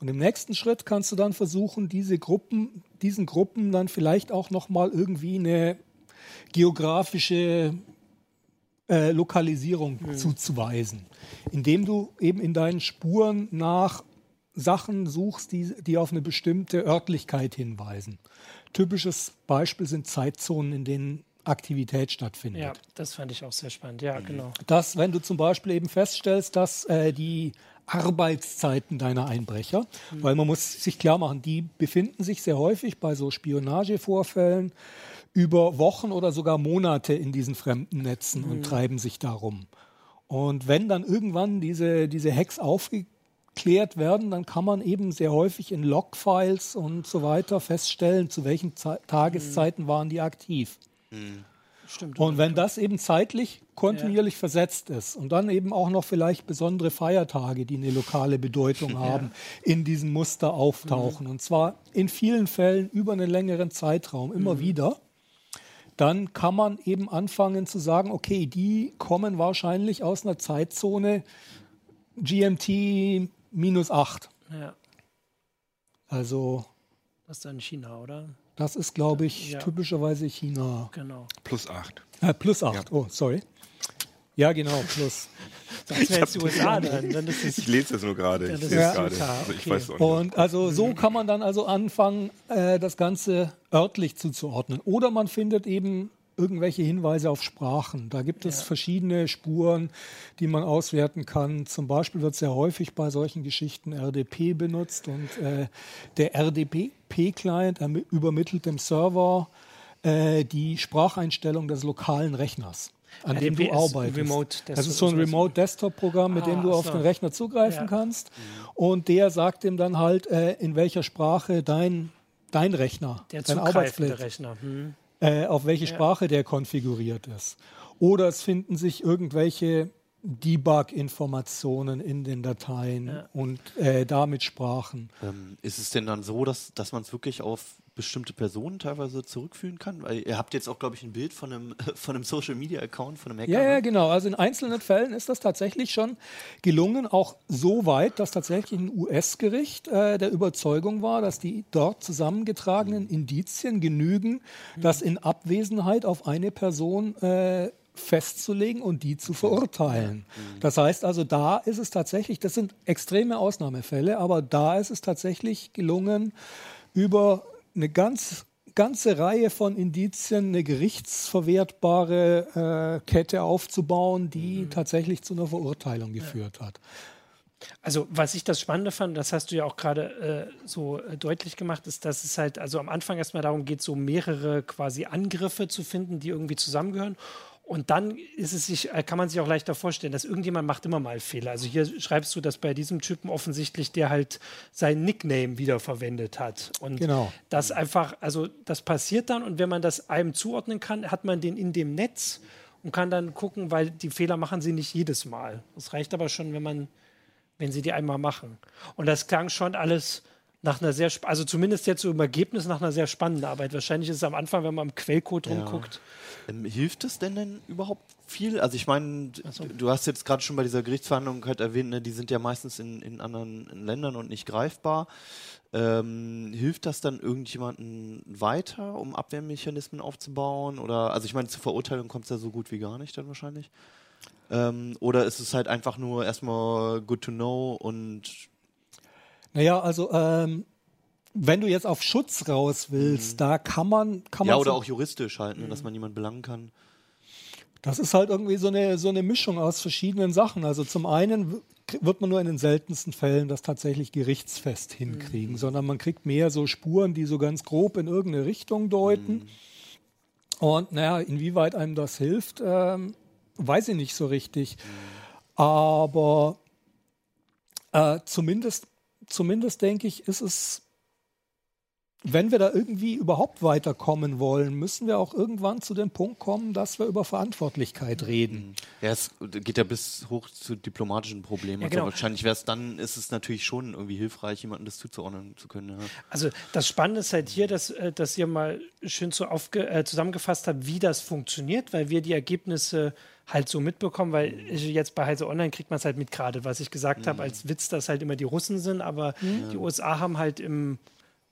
Und im nächsten Schritt kannst du dann versuchen, diese Gruppen, diesen Gruppen dann vielleicht auch nochmal irgendwie eine geografische äh, Lokalisierung zuzuweisen, indem du eben in deinen Spuren nach Sachen suchst, die, die auf eine bestimmte Örtlichkeit hinweisen. Typisches Beispiel sind Zeitzonen, in denen Aktivität stattfindet Ja, das fand ich auch sehr spannend. Ja, genau. dass, wenn du zum Beispiel eben feststellst, dass äh, die Arbeitszeiten deiner Einbrecher, weil man muss sich klar machen, die befinden sich sehr häufig bei so Spionagevorfällen über Wochen oder sogar Monate in diesen fremden Netzen und treiben sich darum. Und wenn dann irgendwann diese, diese Hacks aufgeklärt werden, dann kann man eben sehr häufig in Logfiles und so weiter feststellen, zu welchen Ze Tageszeiten waren die aktiv. Stimmt. Und wenn das eben zeitlich kontinuierlich versetzt ist und dann eben auch noch vielleicht besondere Feiertage, die eine lokale Bedeutung haben, in diesem Muster auftauchen, und zwar in vielen Fällen über einen längeren Zeitraum immer wieder, dann kann man eben anfangen zu sagen, okay, die kommen wahrscheinlich aus einer Zeitzone GMT minus 8. ja, Also das ist dann China, oder? Das ist, glaube ich, Ja. typischerweise China. Genau. Plus 8. Äh, plus 8, oh, sorry. Ja, genau, plus. Das wäre jetzt die USA dann. dann ist Ich es, lese das nur gerade. Ja, Ich ist gerade. Also ich okay. weiß auch nicht. Und also so kann man dann also anfangen, äh, das Ganze örtlich zuzuordnen. Oder man findet eben irgendwelche Hinweise auf Sprachen. Da gibt es verschiedene Spuren, die man auswerten kann. Zum Beispiel wird sehr häufig bei solchen Geschichten RDP benutzt und äh, der RDP-Client ermi- übermittelt dem Server äh, die Spracheinstellung des lokalen Rechners, an dem RDP du ist arbeitest. Das ist so ein Desktop- Remote Desktop-Programm, mit dem Ah, du auf so. den Rechner zugreifen Ja. kannst. Und der sagt ihm dann halt, äh, in welcher Sprache dein, dein Rechner, der dein Arbeitsplatz, Rechner. Hm. äh, auf welche Sprache der konfiguriert ist. Oder es finden sich irgendwelche Debug-Informationen in den Dateien und äh, damit Sprachen. Ähm, ist es denn dann so, dass, dass man es wirklich auf bestimmte Personen teilweise zurückführen kann? Weil ihr habt jetzt auch, glaube ich, ein Bild von einem, von einem Social Media Account, von einem Hacker. Ja, ja, ne? genau. Also in einzelnen Fällen ist das tatsächlich schon gelungen, auch so weit, dass tatsächlich ein US-Gericht äh, der Überzeugung war, dass die dort zusammengetragenen Indizien genügen, das in Abwesenheit auf eine Person äh, festzulegen und die zu verurteilen. Das heißt also, da ist es tatsächlich, das sind extreme Ausnahmefälle, aber da ist es tatsächlich gelungen, über eine ganz ganze Reihe von Indizien eine gerichtsverwertbare äh, Kette aufzubauen, die tatsächlich zu einer Verurteilung geführt hat. Also, was ich das Spannende fand, das hast du ja auch gerade äh, so äh, deutlich gemacht, ist, dass es halt also am Anfang erstmal darum geht, so mehrere quasi Angriffe zu finden, die irgendwie zusammengehören. Und dann ist es sich, äh, kann man sich auch leichter vorstellen, dass irgendjemand macht immer mal Fehler. Also hier schreibst du, dass bei diesem Typen offensichtlich der halt sein Nickname wiederverwendet hat. Und Genau. das einfach, also das passiert dann und wenn man das einem zuordnen kann, hat man den in dem Netz und kann dann gucken, weil die Fehler machen sie nicht jedes Mal. Das reicht aber schon, wenn man, wenn sie die einmal machen. Und das klang schon alles nach einer sehr, also zumindest jetzt so im Ergebnis nach einer sehr spannenden Arbeit. Wahrscheinlich ist es am Anfang, wenn man im Quellcode Ja. rumguckt. Ähm, hilft es denn denn überhaupt viel? Also ich meine, d- du hast jetzt gerade schon bei dieser Gerichtsverhandlung halt erwähnt, ne, die sind ja meistens in, in anderen Ländern und nicht greifbar. Ähm, hilft das dann irgendjemanden weiter, um Abwehrmechanismen aufzubauen? Oder also ich meine, zur Verurteilung kommt es ja so gut wie gar nicht dann wahrscheinlich. Ähm, oder ist es halt einfach nur erstmal good to know und Naja, also ähm, wenn du jetzt auf Schutz raus willst, da kann man, kann man ja oder so- auch juristisch halt, ne, dass man niemanden belangen kann. Das ist halt irgendwie so eine, so eine Mischung aus verschiedenen Sachen. Also zum einen wird man nur in den seltensten Fällen das tatsächlich gerichtsfest hinkriegen, sondern man kriegt mehr so Spuren, die so ganz grob in irgendeine Richtung deuten. Und naja, inwieweit einem das hilft, ähm, weiß ich nicht so richtig. Aber äh, zumindest, zumindest denke ich, ist es wenn wir da irgendwie überhaupt weiterkommen wollen, müssen wir auch irgendwann zu dem Punkt kommen, dass wir über Verantwortlichkeit reden. Ja, es geht ja bis hoch zu diplomatischen Problemen. Ja, Also genau. wahrscheinlich wäre es dann, ist es natürlich schon irgendwie hilfreich, jemandem das zuzuordnen zu können. Ja. Also das Spannende ist halt hier, dass, äh, dass ihr mal schön so aufge äh, zusammengefasst habt, wie das funktioniert, weil wir die Ergebnisse halt so mitbekommen, weil ich jetzt bei Heise Online kriegt man es halt mit gerade, was ich gesagt habe, als Witz, dass halt immer die Russen sind, aber die USA haben halt im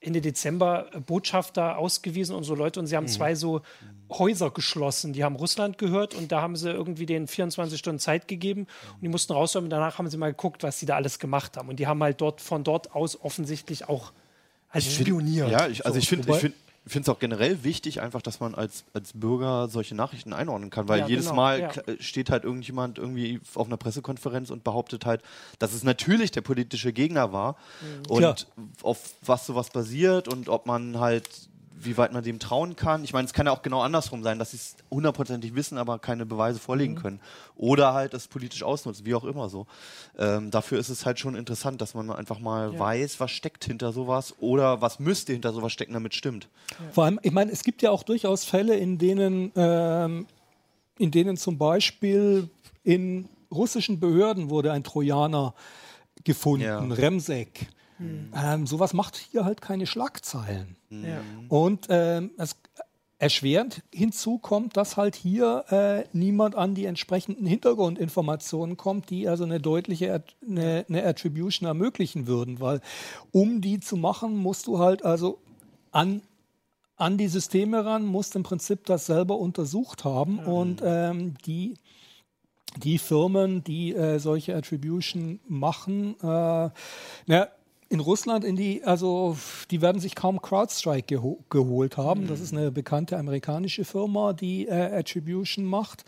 Ende Dezember äh, Botschafter ausgewiesen und so Leute und sie haben zwei so Häuser geschlossen. Die haben Russland gehört und da haben sie irgendwie denen 24 Stunden Zeit gegeben und die mussten rausräumen. und Danach haben sie mal geguckt, was sie da alles gemacht haben. Und die haben halt dort von dort aus offensichtlich auch als spioniert. Ja, ich, also So, ich finde wobei- ich find, finde es auch generell wichtig, einfach, dass man als, als Bürger solche Nachrichten einordnen kann, weil Ja, jedes genau, Mal ja. k- steht halt irgendjemand irgendwie auf einer Pressekonferenz und behauptet halt, dass es natürlich der politische Gegner war Mhm. und Klar. auf was sowas basiert und ob man halt wie weit man dem trauen kann. Ich meine, es kann ja auch genau andersrum sein, dass sie es hundertprozentig wissen, aber keine Beweise vorlegen Mhm. können. Oder halt es politisch ausnutzen, wie auch immer so. Ähm, dafür ist es halt schon interessant, dass man einfach mal Ja. weiß, was steckt hinter sowas oder was müsste hinter sowas stecken, damit stimmt. Vor allem, ich meine, es gibt ja auch durchaus Fälle, in denen, ähm, in denen zum Beispiel in russischen Behörden wurde ein Trojaner gefunden, Ja. Remsek. Ähm, sowas macht hier halt keine Schlagzeilen. Ja. Und ähm, es erschwerend hinzu kommt, dass halt hier äh, niemand an die entsprechenden Hintergrundinformationen kommt, die also eine deutliche At eine, eine Attribution ermöglichen würden, weil um die zu machen, musst du halt also an an die Systeme ran, musst im Prinzip das selber untersucht haben und ähm, die die Firmen, die äh, solche Attribution machen, äh, na, in Russland in die, also die werden sich kaum CrowdStrike geho geholt haben. Das ist eine bekannte amerikanische Firma, die äh, Attribution macht.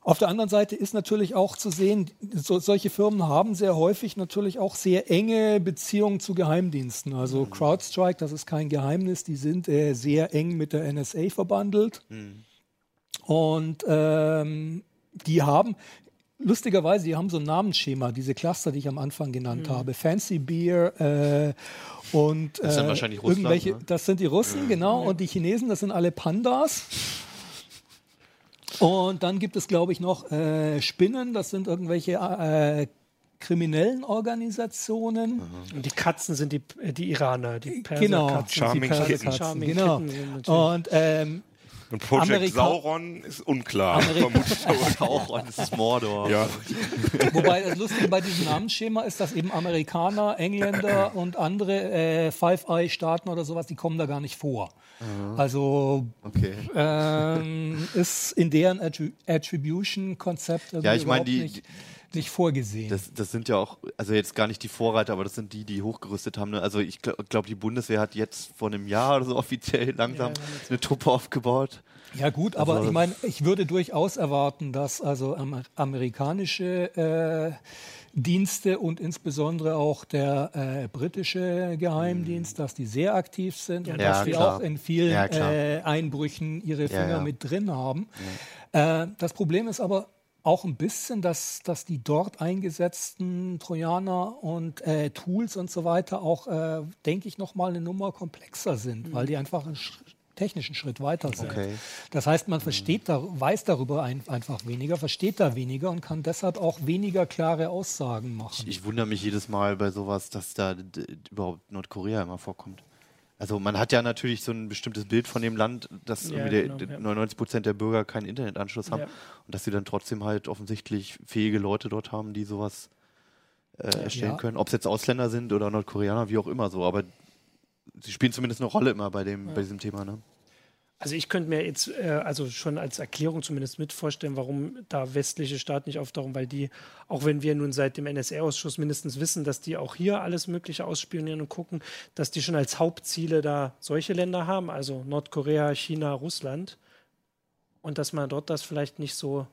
Auf der anderen Seite ist natürlich auch zu sehen, so, solche Firmen haben sehr häufig natürlich auch sehr enge Beziehungen zu Geheimdiensten. Also CrowdStrike, das ist kein Geheimnis, die sind äh, sehr eng mit der NSA verbandelt. Und ähm, die haben, lustigerweise, die haben so ein Namensschema, diese Cluster, die ich am Anfang genannt habe. Fancy Beer äh, und Das sind äh, wahrscheinlich Russland, irgendwelche, ne? das sind die Russen, genau, und die Chinesen, das sind alle Pandas. Und dann gibt es, glaube ich, noch äh, Spinnen, das sind irgendwelche äh, kriminellen Organisationen. Und die Katzen sind die, äh, die Iraner, die Genau, Perserkatzen. Charming die. Perserkatzen, Charming genau. Kitten Und ähm, Und Project Amerika- Sauron ist unklar. Amerika- Vermutlich. auch, und es ist Mordor. ja. Wobei das Lustige bei diesem Namensschema ist, dass eben Amerikaner, Engländer und andere äh, Five-Eye-Staaten oder sowas, die kommen da gar nicht vor. Also Okay. ähm, ist in deren Attri Attribution-Konzept irgendwie Ja, ich meine, die- nicht vorgesehen. Das, das sind ja auch, also jetzt gar nicht die Vorreiter, aber das sind die, die hochgerüstet haben. Ne? Also ich glaube, glaub, die Bundeswehr hat jetzt vor einem Jahr oder so offiziell langsam Ja, eine Truppe aufgebaut. Ja gut, aber Also- ich meine, ich würde durchaus erwarten, dass also amer amerikanische äh, Dienste und insbesondere auch der äh, britische Geheimdienst, dass die sehr aktiv sind und Ja, dass die klar. auch in vielen Ja, äh, Einbrüchen ihre Finger ja. mit drin haben. Äh, das Problem ist aber auch ein bisschen, dass, dass die dort eingesetzten Trojaner und äh, Tools und so weiter auch, äh, denke ich, nochmal eine Nummer komplexer sind, weil die einfach einen sch technischen Schritt weiter sind. Okay. Das heißt, man versteht da, weiß darüber ein, einfach weniger, versteht da weniger und kann deshalb auch weniger klare Aussagen machen. Ich wundere mich jedes Mal bei sowas, dass da überhaupt Nordkorea immer vorkommt. Also man hat ja natürlich so ein bestimmtes Bild von dem Land, dass Ja, irgendwie der, genau, der ja. 99 Prozent der Bürger keinen Internetanschluss haben Ja. und dass sie dann trotzdem halt offensichtlich fähige Leute dort haben, die sowas äh, erstellen Ja. können. Ob es jetzt Ausländer sind oder Nordkoreaner, wie auch immer so, aber sie spielen zumindest eine Rolle immer bei dem bei diesem Thema. Ne? Also ich könnte mir jetzt äh, also schon als Erklärung zumindest mit vorstellen, warum da westliche Staaten nicht auftauchen, weil die, auch wenn wir nun seit dem NSA-Ausschuss mindestens wissen, dass die auch hier alles Mögliche ausspionieren und gucken, dass die schon als Hauptziele da solche Länder haben, also Nordkorea, China, Russland. Und dass man dort das vielleicht nicht so,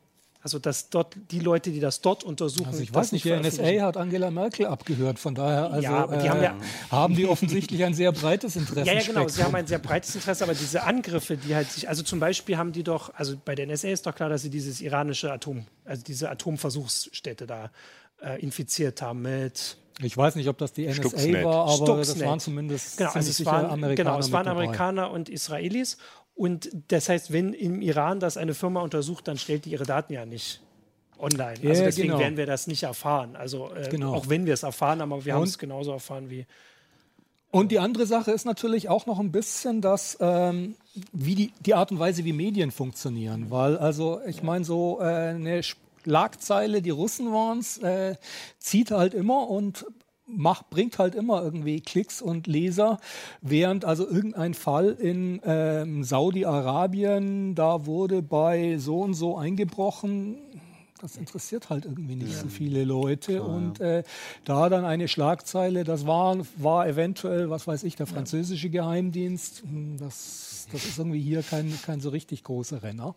also dass dort die Leute, die das dort untersuchen, Also ich das weiß nicht, der veröffentlichen. NSA hat Angela Merkel abgehört, von daher also, Ja, aber die haben äh, ja- haben die offensichtlich ein sehr breites Interesse. Ja, ja, genau. Sie haben ein sehr breites Interesse, aber diese Angriffe, die halt sich, also zum Beispiel haben die doch, also bei der NSA ist doch klar, dass sie dieses iranische Atom, also diese Atomversuchsstätte da äh, infiziert haben mit. Ich weiß nicht, ob das die NSA Stuxnet. war, aber das Stuxnet. waren zumindest Genau, also es waren, Amerikaner. genau, es waren. Amerikaner und Israelis. Und das heißt, wenn im Iran das eine Firma untersucht, dann stellt die ihre Daten ja nicht online. Ja, also deswegen genau. werden wir das nicht erfahren. Also äh, Genau. auch wenn wir es erfahren, aber wir haben es genauso erfahren wie. Und die andere Sache ist natürlich auch noch ein bisschen, dass ähm, wie die, die Art und Weise, wie Medien funktionieren. Weil, also, ich meine, so äh, eine Schlagzeile, die Russen waren es, äh, zieht halt immer und macht, bringt halt immer irgendwie Klicks und Leser, während also irgendein Fall in ähm, Saudi-Arabien, da wurde bei so und so eingebrochen, das interessiert halt irgendwie nicht so viele Leute. und äh, da dann eine Schlagzeile, das war, war eventuell, was weiß ich, der französische Geheimdienst. Hm, Das, das ist irgendwie hier kein, kein so richtig großer Renner.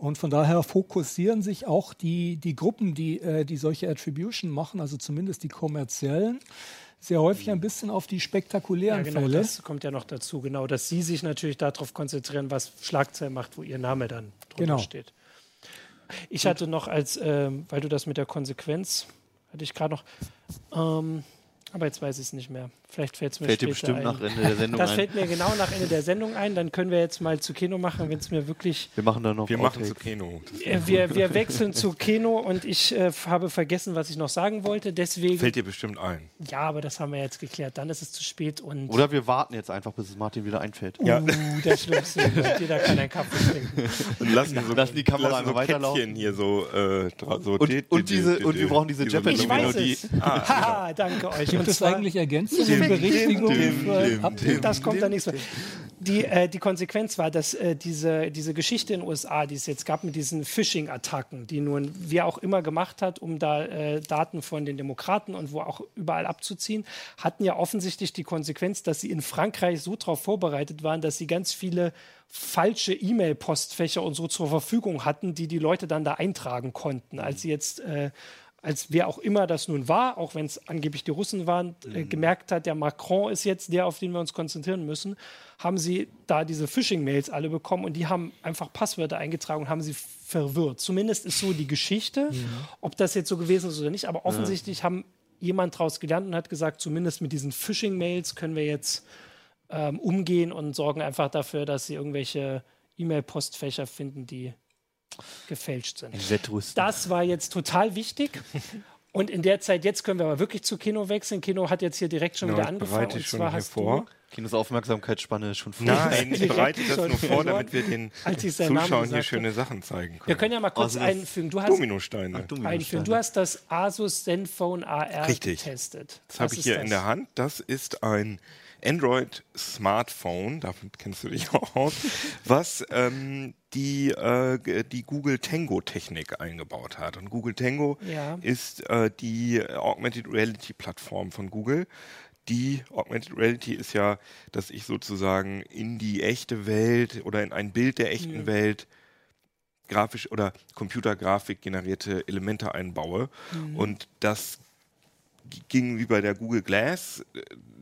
Und von daher fokussieren sich auch die, die Gruppen, die, äh, die solche Attribution machen, also zumindest die kommerziellen, sehr häufig ein bisschen auf die spektakulären Ja, genau, Fälle. das kommt ja noch dazu, genau, dass sie sich natürlich darauf konzentrieren, was Schlagzeilen macht, wo ihr Name dann drunter Genau. steht. Ich hatte noch als, ähm, weil du das mit der Konsequenz, hatte ich gerade noch, ähm, aber jetzt weiß ich es nicht mehr. Vielleicht fällt es mir Fällt dir bestimmt ein. nach Ende der Sendung Das ein. fällt mir genau nach Ende der Sendung ein. Dann können wir jetzt mal zu Keno machen, wenn es mir wirklich. Wir machen da noch Wir machen zu. Keno. Das Äh, wir, wir wechseln zu Keno und ich äh, habe vergessen, was ich noch sagen wollte. Deswegen. fällt dir bestimmt ein. ja, aber das haben wir jetzt geklärt. Dann ist es zu spät und. Oder wir warten jetzt einfach, bis es Martin wieder einfällt. Ja. Uh, der Schlimmste. Jeder kann einen Kaffee trinken. Und lassen, so, Lassen die Kamera lassen so weiterlaufen. Hier so, äh, so Und- und diese- und wir brauchen diese Jeopardy- Ich weiß es. Ah, Haha, danke euch. Gibt Und es eigentlich Ergänzungen, Berichtigungen dim, für Updates? Das kommt dann nächstes Mal. Die, äh, die Konsequenz war, dass äh, diese, diese Geschichte in den USA, die es jetzt gab mit diesen Phishing-Attacken, die nun wer auch immer gemacht hat, um da äh, Daten von den Demokraten und wo auch überall abzuziehen, hatten ja offensichtlich die Konsequenz, dass sie in Frankreich so darauf vorbereitet waren, dass sie ganz viele falsche E-Mail-Postfächer und so zur Verfügung hatten, die die Leute dann da eintragen konnten, als sie jetzt äh, als wer auch immer das nun war, auch wenn es angeblich die Russen waren, äh, gemerkt hat, der Macron ist jetzt der, auf den wir uns konzentrieren müssen, haben sie da diese Phishing-Mails alle bekommen und die haben einfach Passwörter eingetragen und haben sie verwirrt. Zumindest ist so die Geschichte, ob das jetzt so gewesen ist oder nicht, aber offensichtlich haben jemand daraus gelernt und hat gesagt, zumindest mit diesen Phishing-Mails können wir jetzt ähm, umgehen und sorgen einfach dafür, dass sie irgendwelche E-Mail-Postfächer finden, die gefälscht sind. Das war jetzt total wichtig. Und in der Zeit, jetzt können wir aber wirklich zu Kino wechseln. Kino hat jetzt hier direkt schon Genau, wieder ich angefangen. bereite Und schon zwar hier hast vor. Kinos Aufmerksamkeitsspanne ist schon voll. Nein, ich bereite das nur vor, damit wir den ich Zuschauern hier schöne Sachen zeigen du, wir können. können ja mal kurz Also einfügen. Du hast, Dominosteine. einfügen. Du hast das Asus Zenfone AR Richtig. getestet. Das habe ich hier das? in der Hand. Das ist ein Android Smartphone, damit kennst du dich auch aus, was ähm, die, äh, die Google Tango Technik eingebaut hat. Und Google Tango Ja. ist äh, die Augmented Reality Plattform von Google, die Augmented Reality ist ja, dass ich sozusagen in die echte Welt oder in ein Bild der echten Mhm. Welt grafisch oder Computergrafik generierte Elemente einbaue. Mhm. Und das ging wie bei der Google Glass.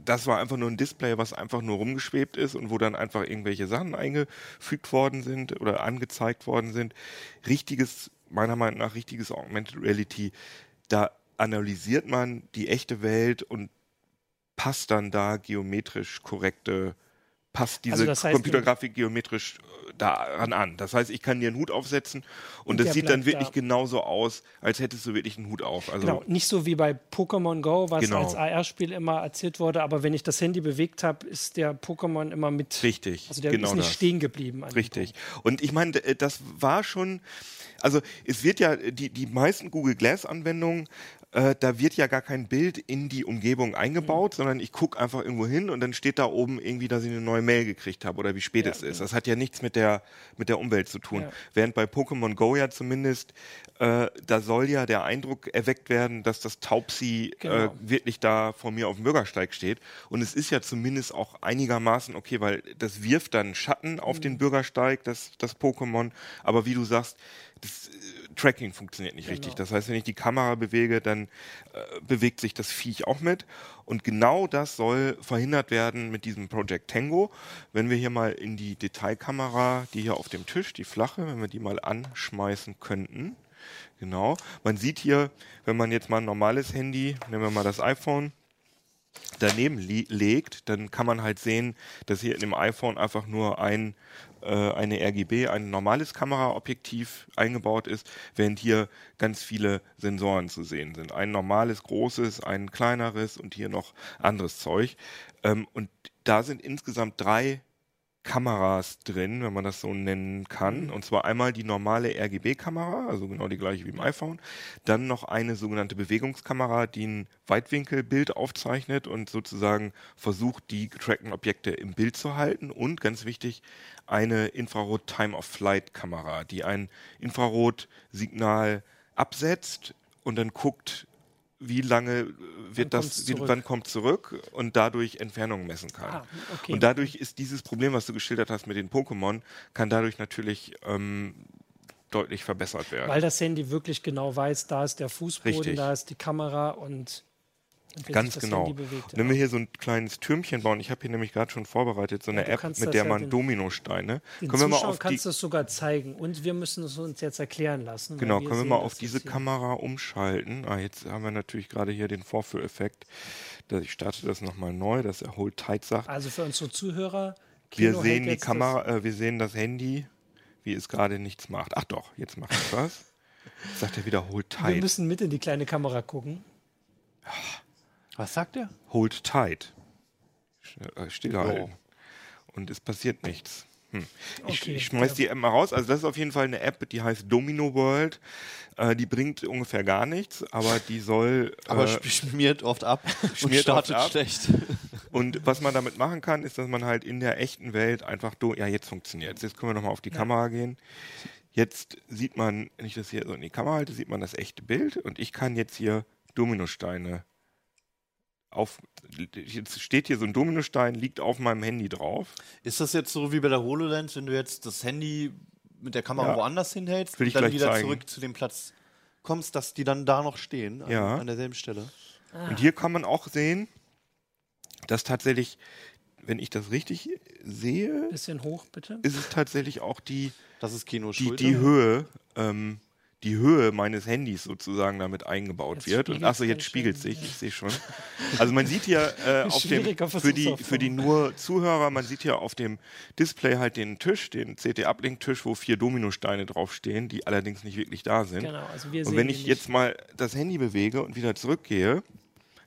Das war einfach nur ein Display, was einfach nur rumgeschwebt ist und wo dann einfach irgendwelche Sachen eingefügt worden sind oder angezeigt worden sind. Richtiges, meiner Meinung nach, richtiges Augmented Reality, da analysiert man die echte Welt und passt dann da geometrisch korrekte, passt diese Also das heißt, Computergrafik geometrisch äh, daran an. Das heißt, ich kann dir einen Hut aufsetzen und, Und das sieht dann wirklich da. genauso aus, als hättest du wirklich einen Hut auf. Also Genau, nicht so wie bei Pokémon Go, was Genau. als AR-Spiel immer erzählt wurde, aber wenn ich das Handy bewegt habe, ist der Pokémon immer mit. richtig, Also der genau ist nicht das. stehen geblieben. Richtig. Und ich meine, d- das war schon, also es wird ja, die, die meisten Google Glass-Anwendungen, äh, da wird ja gar kein Bild in die Umgebung eingebaut, sondern ich gucke einfach irgendwo hin und dann steht da oben irgendwie, dass ich eine neue Mail gekriegt habe oder wie spät Ja, es ist. Das hat ja nichts mit der, mit der Umwelt zu tun. Ja. Während bei Pokémon Go ja zumindest, äh, da soll ja der Eindruck erweckt werden, dass das Taubsi äh, Genau. wirklich da vor mir auf dem Bürgersteig steht. Und es ist ja zumindest auch einigermaßen okay, weil das wirft dann Schatten auf Mhm. den Bürgersteig, das, das Pokémon. Aber wie du sagst, das äh, Tracking funktioniert nicht richtig. Genau. Das heißt, wenn ich die Kamera bewege, dann äh, bewegt sich das Viech auch mit. Und genau das soll verhindert werden mit diesem Project Tango. Wenn wir hier mal in die Detailkamera, die hier auf dem Tisch, die flache, wenn wir die mal anschmeißen könnten. Genau. Man sieht hier, wenn man jetzt mal ein normales Handy, nehmen wir mal das iPhone, daneben legt, dann kann man halt sehen, dass hier in dem iPhone einfach nur ein, eine RGB, ein normales Kameraobjektiv eingebaut ist, während hier ganz viele Sensoren zu sehen sind. Ein normales, großes, ein kleineres und hier noch anderes Zeug. Ähm, und da sind insgesamt drei Kameras drin, wenn man das so nennen kann. Und zwar einmal die normale RGB-Kamera, also genau die gleiche wie im iPhone. Dann noch eine sogenannte Bewegungskamera, die ein Weitwinkelbild aufzeichnet und sozusagen versucht, die getrackten Objekte im Bild zu halten. Und ganz wichtig, eine Infrarot-Time-of-Flight-Kamera, die ein Infrarotsignal absetzt und dann guckt, wie lange wird Wann das, wie, wann kommt zurück und dadurch Entfernungen messen kann. Ah, okay. Und dadurch ist dieses Problem, was du geschildert hast mit den Pokémon, kann dadurch natürlich ähm, deutlich verbessert werden. Weil das Handy wirklich genau weiß, da ist der Fußboden, Richtig. da ist die Kamera und Ganz das genau. Bewegt, Wenn wir hier so ein kleines Türmchen bauen, ich habe hier nämlich gerade schon vorbereitet, so eine du App, mit das der ja man den- Dominosteine. Den können wir mal auf kannst du es sogar zeigen. Und wir müssen es uns jetzt erklären lassen. genau, wir können wir sehen mal das auf diese. Kamera umschalten. Ah, jetzt haben wir natürlich gerade hier den Vorführeffekt. Ich starte das nochmal neu, dass er Hold Tight sagt. Also für unsere Zuhörer, Wir Kino sehen hält die Kamera, äh, wir sehen das Handy, wie es gerade nichts macht. Ach doch, jetzt macht es was. Sagt er wieder Hold Das, wir Tight. müssen mit in die kleine Kamera gucken. Was sagt er? Hold tight. Sch- äh, Stillhalten. Und es passiert nichts. Hm. Ich, Okay, ich schmeiß ja. die App mal raus. Also das ist auf jeden Fall eine App, die heißt Domino World. Äh, die bringt ungefähr gar nichts, aber die soll. Aber äh, sp- schmiert oft ab und schmiert startet oft ab. schlecht. und was man damit machen kann, ist, dass man halt in der echten Welt einfach. Do ja, jetzt funktioniert Jetzt können wir nochmal auf die Kamera gehen. Jetzt sieht man, wenn ich das hier so in die Kamera halte, sieht man das echte Bild und ich kann jetzt hier Dominosteine auf. Jetzt steht hier so ein Dominostein, liegt auf meinem Handy drauf. Ist das jetzt so wie bei der HoloLens, wenn du jetzt das Handy mit der Kamera Ja. woanders hinhältst Will und dann wieder zeigen. zurück zu dem Platz kommst, dass die dann da noch stehen, an, Ja. an derselben Stelle? Und hier kann man auch sehen, dass tatsächlich, wenn ich das richtig sehe, Bisschen hoch, bitte. ist es tatsächlich auch die, Das ist Kino die, die Höhe, ähm, die Höhe meines Handys sozusagen damit eingebaut Jetzt wird. Und achso, jetzt spiegelt sich, ich sehe schon. Also man sieht hier äh, auf dem, für die, für die nur Zuhörer, man sieht hier auf dem Display halt den Tisch, den CT-Uplink-Tisch, wo vier Dominosteine draufstehen, die allerdings nicht wirklich da sind. Genau, also wir Und wenn ich jetzt mal das Handy bewege und wieder zurückgehe,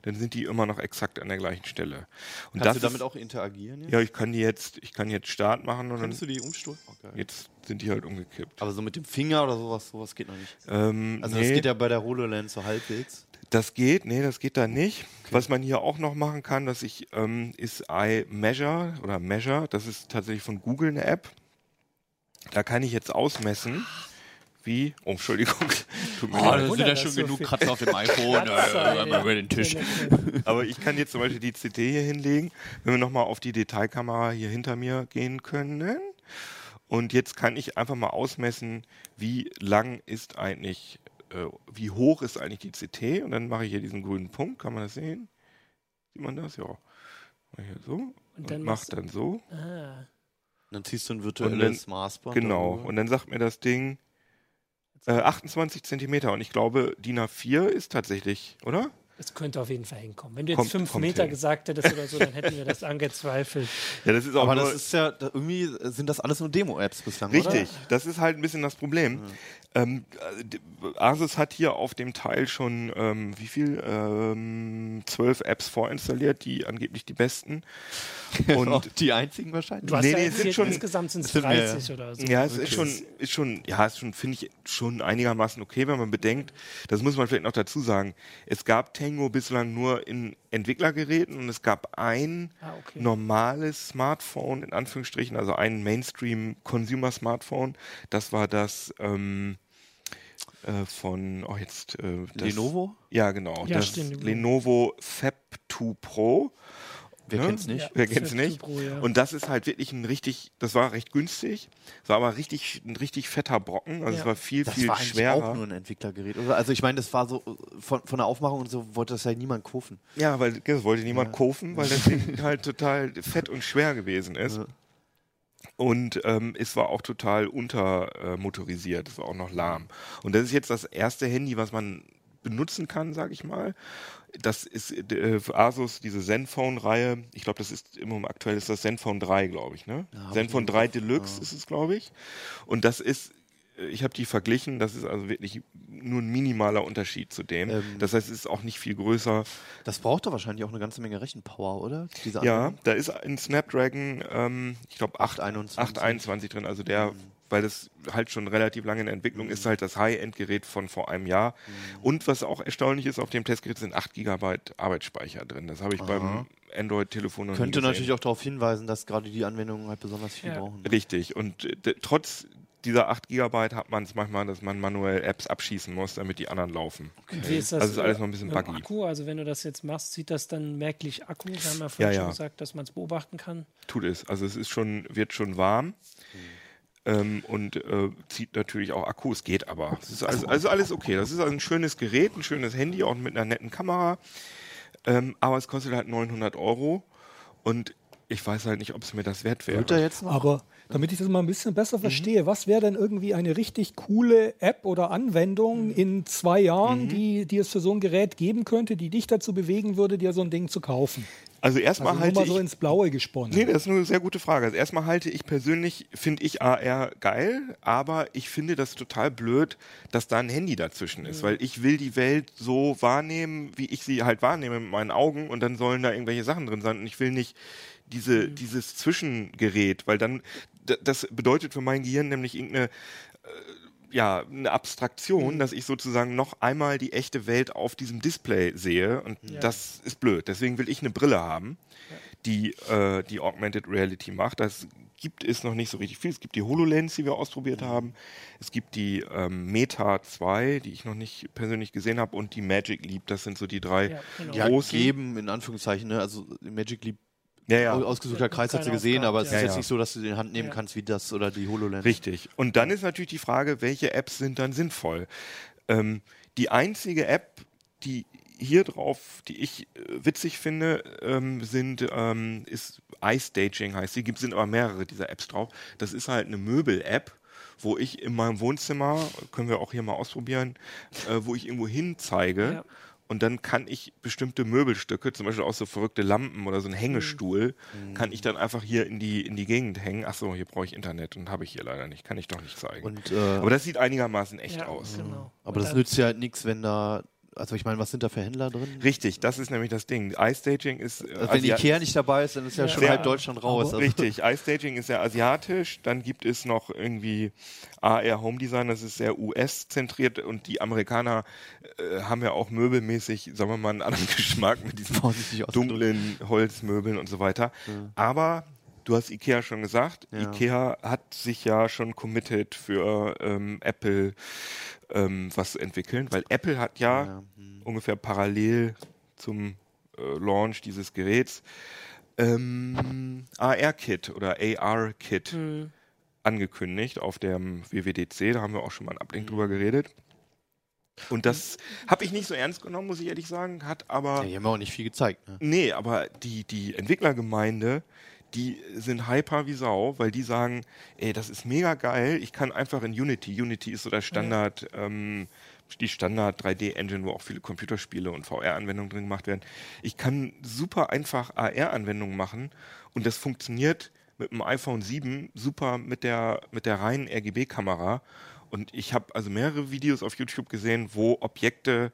dann sind die immer noch exakt an der gleichen Stelle. Und Kannst du das damit ist, auch interagieren? Jetzt? ja, ich kann die jetzt, ich kann jetzt Start machen und dann, Könntest du die umstoßen? Geil. jetzt sind die halt umgekippt. Aber so mit dem Finger oder sowas, sowas geht noch nicht. Ähm, Also nee, das geht ja bei der HoloLens so halbwegs. das geht, nee, das geht da nicht. Was man hier auch noch machen kann, dass ich, ähm, ist iMeasure oder Measure, das ist tatsächlich von Google eine App. Da kann ich jetzt ausmessen, wie, oh, Entschuldigung, tut mir Oh, leid. da sind ja schon so genug Kratzer auf dem iPhone. äh, äh, über den Tisch. Aber ich kann jetzt zum Beispiel die CD hier hinlegen, wenn wir nochmal auf die Detailkamera hier hinter mir gehen können. Und jetzt kann ich einfach mal ausmessen, wie lang ist eigentlich, äh, wie hoch ist eigentlich die CT. Und dann mache ich hier diesen grünen Punkt, kann man das sehen? Sieht man das? Ja. Mach hier so und, dann mach dann so. Ah, Dann ziehst du ein Und virtuelles Maßband. Genau. darüber. Und dann sagt mir das Ding äh, 28 Zentimeter. Und ich glaube, DIN A4 ist tatsächlich, oder? es könnte auf jeden Fall hinkommen. Wenn du jetzt Kommt- fünf kommt Meter hin. gesagt hättest oder so, dann hätten wir das angezweifelt. Ja, das ist auch Aber nur, das ist ja, da, irgendwie sind das alles nur Demo-Apps bislang, Richtig, oder? das ist halt ein bisschen das Problem. Ähm, äh, Asus hat hier auf dem Teil schon ähm, wie viel? Ähm, zwölf Apps vorinstalliert, die angeblich die besten. Und die einzigen wahrscheinlich. Du hast Nee, ja nee, es sind schon- insgesamt sind es es sind mehr, 30 oder so. ja, es ist schon, ist schon, ja, ist schon, finde ich, schon einigermaßen okay, wenn man bedenkt, das muss man vielleicht noch dazu sagen, es gab Tango bislang nur in Entwicklergeräten und es gab ein Ah, okay. normales Smartphone, in Anführungsstrichen, also ein Mainstream-Consumer-Smartphone. Das war das ähm, äh, von, oh jetzt, äh, das, Lenovo? Ja, genau. Ja, das stimmt. Lenovo Fab 2 Pro. Wer Ne? kennt's nicht? Ja. Wer kennt's nicht? 2 Pro, ja. Und das ist halt wirklich ein richtig, das war recht günstig, es war aber richtig, ein richtig fetter Brocken, also Ja. es war viel, Das viel war schwerer. auch nur ein Entwicklergerät, oder? Also ich meine, das war so von, von der Aufmachung und so wollte das ja niemand kaufen. Ja, weil das wollte niemand kaufen, weil das Ding halt total fett und schwer gewesen ist. Ja. Und ähm, es war auch total untermotorisiert, äh, es war auch noch lahm. Und das ist jetzt das erste Handy, was man benutzen kann, sag ich mal. Das ist äh, für Asus diese Zenfone-Reihe. Ich glaube, das ist im Moment aktuell ist das Zenfone 3, glaube ich. Ne? ich Zenfone nicht 3 im Kopf. Deluxe Ja. ist es, glaube ich. Und das ist, äh, ich habe die verglichen, das ist also wirklich nur ein minimaler Unterschied zu dem. Ähm, das heißt, es ist auch nicht viel größer. Das braucht doch wahrscheinlich auch eine ganze Menge Rechenpower, oder? Ja, da ist ein Snapdragon, ähm, ich glaube 821. 821 drin, also der, weil das halt schon relativ lange in Entwicklung ist, halt das High-End-Gerät von vor einem Jahr. Und was auch erstaunlich ist, auf dem Testgerät sind 8 GB Arbeitsspeicher drin. Das habe ich beim Android-Telefon noch Könnte natürlich auch darauf hinweisen, dass gerade die Anwendungen halt besonders viel Ja. brauchen. Richtig. Und äh, trotz dieser 8 GB hat man es manchmal, dass man manuell Apps abschießen muss, damit die anderen laufen. Und wie ist das? Also ist alles noch ein bisschen buggy. Akku, also wenn du das jetzt machst, sieht das dann merklich Akku? Wir haben ja vorhin Ja, schon ja. gesagt, dass man es beobachten kann. Tut es. Also es ist schon, wird schon warm. Ähm, und äh, zieht natürlich auch Akku, es geht aber. Es ist also, also alles okay. Das ist also ein schönes Gerät, ein schönes Handy, auch mit einer netten Kamera. Ähm, aber es kostet halt 900 Euro. Und ich weiß halt nicht, ob es mir das wert wäre. Wird er jetzt noch? Aber damit ich das mal ein bisschen besser verstehe, was wäre denn irgendwie eine richtig coole App oder Anwendung in zwei Jahren, die, die es für so ein Gerät geben könnte, die dich dazu bewegen würde, dir so ein Ding zu kaufen? Also erstmal Also halte mal so ich ins Blaue gesponnen. Nee, das ist eine sehr gute Frage. Also erstmal halte ich persönlich, finde ich AR geil, aber ich finde das total blöd, dass da ein Handy dazwischen ist, weil ich will die Welt so wahrnehmen, wie ich sie halt wahrnehme mit meinen Augen und dann sollen da irgendwelche Sachen drin sein und ich will nicht diese, dieses Zwischengerät, weil dann, das bedeutet für mein Gehirn nämlich irgendeine ja, eine Abstraktion, dass ich sozusagen noch einmal die echte Welt auf diesem Display sehe und das ist blöd. Deswegen will ich eine Brille haben, die äh, die Augmented Reality macht. Das gibt es noch nicht so richtig viel. Es gibt die HoloLens, die wir ausprobiert haben. Es gibt die ähm, Meta 2, die ich noch nicht persönlich gesehen habe und die Magic Leap. Das sind so die drei Ja, genau. Ja, großen. geben, in Anführungszeichen, ne? Also Magic Leap, Ja, ja. au- ausgesuchter Kreis hat sie gesehen, aber es ist Ja, jetzt ja. nicht so, dass du die in die Hand nehmen Ja. kannst wie das oder die HoloLens. Richtig. Und dann ist natürlich die Frage, welche Apps sind dann sinnvoll? Ähm, die einzige App, die hier drauf, die ich äh, witzig finde, ähm, sind ähm, ist iStaging heißt. Die gibt sind aber mehrere dieser Apps drauf. Das ist halt eine Möbel-App, wo ich in meinem Wohnzimmer können wir auch hier mal ausprobieren, äh, wo ich irgendwo hin zeige. Ja. Und dann kann ich bestimmte Möbelstücke, zum Beispiel auch so verrückte Lampen oder so ein Hängestuhl, kann ich dann einfach hier in die, in die Gegend hängen. Ach so, hier brauche ich Internet und habe ich hier leider nicht. Kann ich doch nicht zeigen. Und, äh, Aber das sieht einigermaßen echt ja, aus. Genau. aber Und das nützt ja halt nichts, wenn da, also ich meine, was sind da für Händler drin? Richtig, das ist nämlich das Ding. iStaging ist. Äh, Also wenn Ikea nicht dabei ist, dann ist ja, Ja. schon halb Deutschland raus. Also, Richtig, iStaging ist ja asiatisch, dann gibt es noch irgendwie AR Home Design, das ist sehr US-zentriert und die Amerikaner äh, haben ja auch möbelmäßig, sagen wir mal, einen anderen Geschmack mit diesen dunklen Holzmöbeln und so weiter. Aber du hast Ikea schon gesagt. Ja. Ikea hat sich ja schon committed für ähm, Apple ähm, was zu entwickeln, weil Apple hat ja, Ja, hm. ungefähr parallel zum äh, Launch dieses Geräts ähm, AR-Kit oder AR-Kit angekündigt auf dem WWDC. Da haben wir auch schon mal einen Ablink drüber geredet. Und das habe ich nicht so ernst genommen, muss ich ehrlich sagen, hat aber Ja, die haben auch nicht viel gezeigt. Ne? Nee, aber die, die Entwicklergemeinde, die sind hyper wie Sau, weil die sagen, ey, das ist mega geil, ich kann einfach in Unity, Unity ist so der Standard, ähm, die Standard 3D-Engine, wo auch viele Computerspiele und VR-Anwendungen drin gemacht werden. Ich kann super einfach AR-Anwendungen machen und das funktioniert mit dem iPhone 7 super mit der, mit der reinen RGB-Kamera. Und ich habe also mehrere Videos auf YouTube gesehen, wo Objekte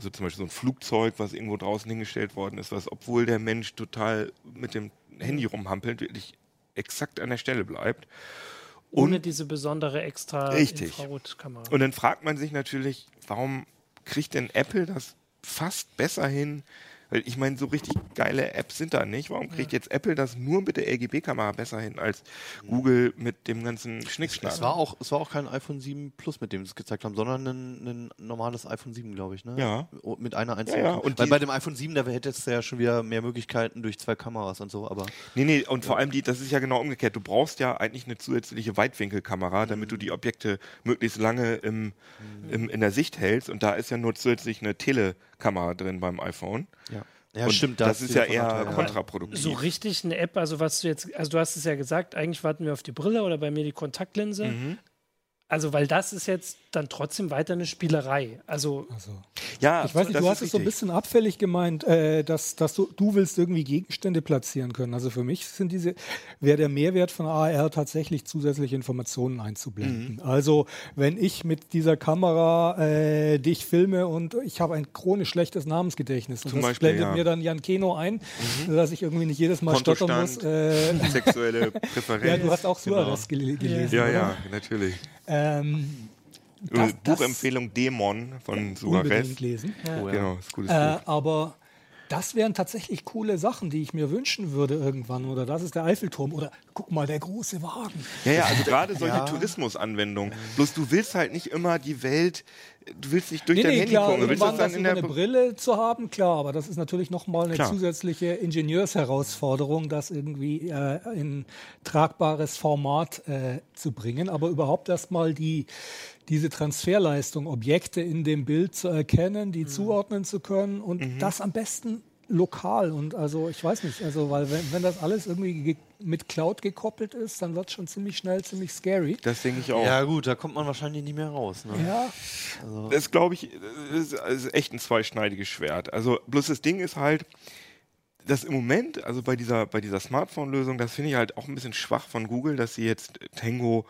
also zum Beispiel so ein Flugzeug, was irgendwo draußen hingestellt worden ist, was, obwohl der Mensch total mit dem Handy rumhampelt, wirklich exakt an der Stelle bleibt. Ohne Und- diese besondere extra Richtig. Infrarotkamera. Und dann fragt man sich natürlich, warum kriegt denn Apple das fast besser hin? Weil ich meine, so richtig geile Apps sind da nicht. Warum kriegt jetzt Apple das nur mit der RGB-Kamera besser hin als Google mit dem ganzen Schnickschnack? Es war, auch, es war auch kein iPhone 7 Plus, mit dem sie es gezeigt haben, sondern ein, ein normales iPhone 7, glaube ich. Ne? Ja. Mit einer einzigen. Ja, ja, und Weil bei dem iPhone 7, da hättest du ja schon wieder mehr Möglichkeiten durch zwei Kameras und so, aber Nee, nee, und vor allem die, das ist ja genau umgekehrt. Du brauchst ja eigentlich eine zusätzliche Weitwinkelkamera, damit du die Objekte möglichst lange im, im, in der Sicht hältst. Und da ist ja nur zusätzlich eine Telekamera drin beim iPhone. ja. Ja, und stimmt. da Das hast ist ja eher Vorteil, kontraproduktiv. so richtig eine App, also was du jetzt, also du hast es ja gesagt, eigentlich warten wir auf die Brille oder bei mir die Kontaktlinse. Mhm. Also, weil das ist jetzt dann trotzdem weiter eine Spielerei. Also, Also, ja, ich weiß nicht, du hast es so ein bisschen abfällig gemeint, äh, dass, dass du, du willst irgendwie Gegenstände platzieren können. Also für mich sind diese, wäre der Mehrwert von AR tatsächlich zusätzliche Informationen einzublenden. Mhm. Also wenn ich mit dieser Kamera äh, dich filme und ich habe ein chronisch schlechtes Namensgedächtnis und Zum das Beispiel, blendet ja. Mhm. mir dann Jan Keno ein, dass ich irgendwie nicht jedes Mal stottern muss. Äh, sexuelle Präferenz. ja, du hast auch Suarez gel gelesen. ja, oder? ja, natürlich. Äh, Das- das- Buchempfehlung Dämon von Suarez. unbedingt lesen. Genau, ist gutes Äh, Buch. aber das wären tatsächlich coole Sachen, die ich mir wünschen würde irgendwann. Oder das ist der Eiffelturm. Oder guck mal, der große Wagen. Ja, ja, also gerade solche Tourismusanwendungen. Bloß du willst halt nicht immer die Welt, du willst nicht durch Nee, dein nee, Handy klar, gucken, du willst das irgendwann dann das in der eine Brille zu haben, klar, aber das ist natürlich nochmal eine Klar. zusätzliche Ingenieursherausforderung, das irgendwie äh, in tragbares Format äh, zu bringen. Aber überhaupt erstmal die, diese Transferleistung, Objekte in dem Bild zu erkennen, Mhm. die zuordnen zu können und das am besten lokal und also ich weiß nicht, also weil wenn, wenn das alles irgendwie ge mit Cloud gekoppelt ist, dann wird es schon ziemlich schnell ziemlich scary. Das denke ich auch. Ja, gut, da kommt man wahrscheinlich nicht mehr raus. Ne? Ja, Das glaube ich, ist, ist echt ein zweischneidiges Schwert. Also bloß das Ding ist halt, dass im Moment, also bei dieser, bei dieser Smartphone-Lösung, das finde ich halt auch ein bisschen schwach von Google, dass sie jetzt Tango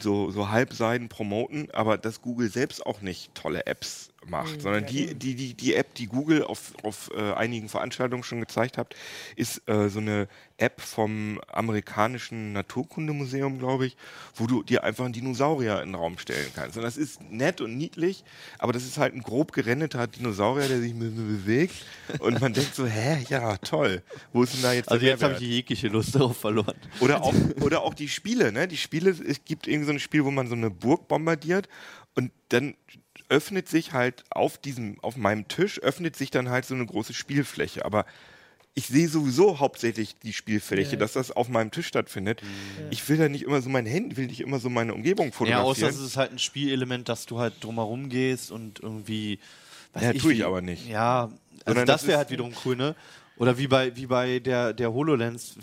so, so halbseiden promoten, aber dass Google selbst auch nicht tolle Apps macht, sondern die, die, die, die App, die Google auf, auf äh, einigen Veranstaltungen schon gezeigt hat, ist äh, so eine App vom amerikanischen Naturkundemuseum, glaube ich, wo du dir einfach einen Dinosaurier in den Raum stellen kannst. Und das ist nett und niedlich, aber das ist halt ein grob gerendeter Dinosaurier, der sich bewegt. Und man denkt so, hä, ja, toll. Wo ist denn da jetzt Also jetzt habe ich jegliche Lust darauf verloren. Oder auch, oder auch die Spiele, ne? Die Spiele, es gibt irgendwie so ein Spiel, wo man so eine Burg bombardiert und dann öffnet sich halt auf diesem, auf meinem Tisch öffnet sich dann halt so eine große Spielfläche. Aber ich sehe sowieso hauptsächlich die Spielfläche, Ja. dass das auf meinem Tisch stattfindet. Ich will da nicht immer so mein Handy, will nicht immer so meine Umgebung Ja, fotografieren. außer es ist halt ein Spielelement, dass du halt drumherum gehst und irgendwie. weiß Ja, tue ich wie- aber nicht. Ja, also Sondern das das wäre halt wiederum cool, ne? Oder wie bei, wie bei der, der HoloLens,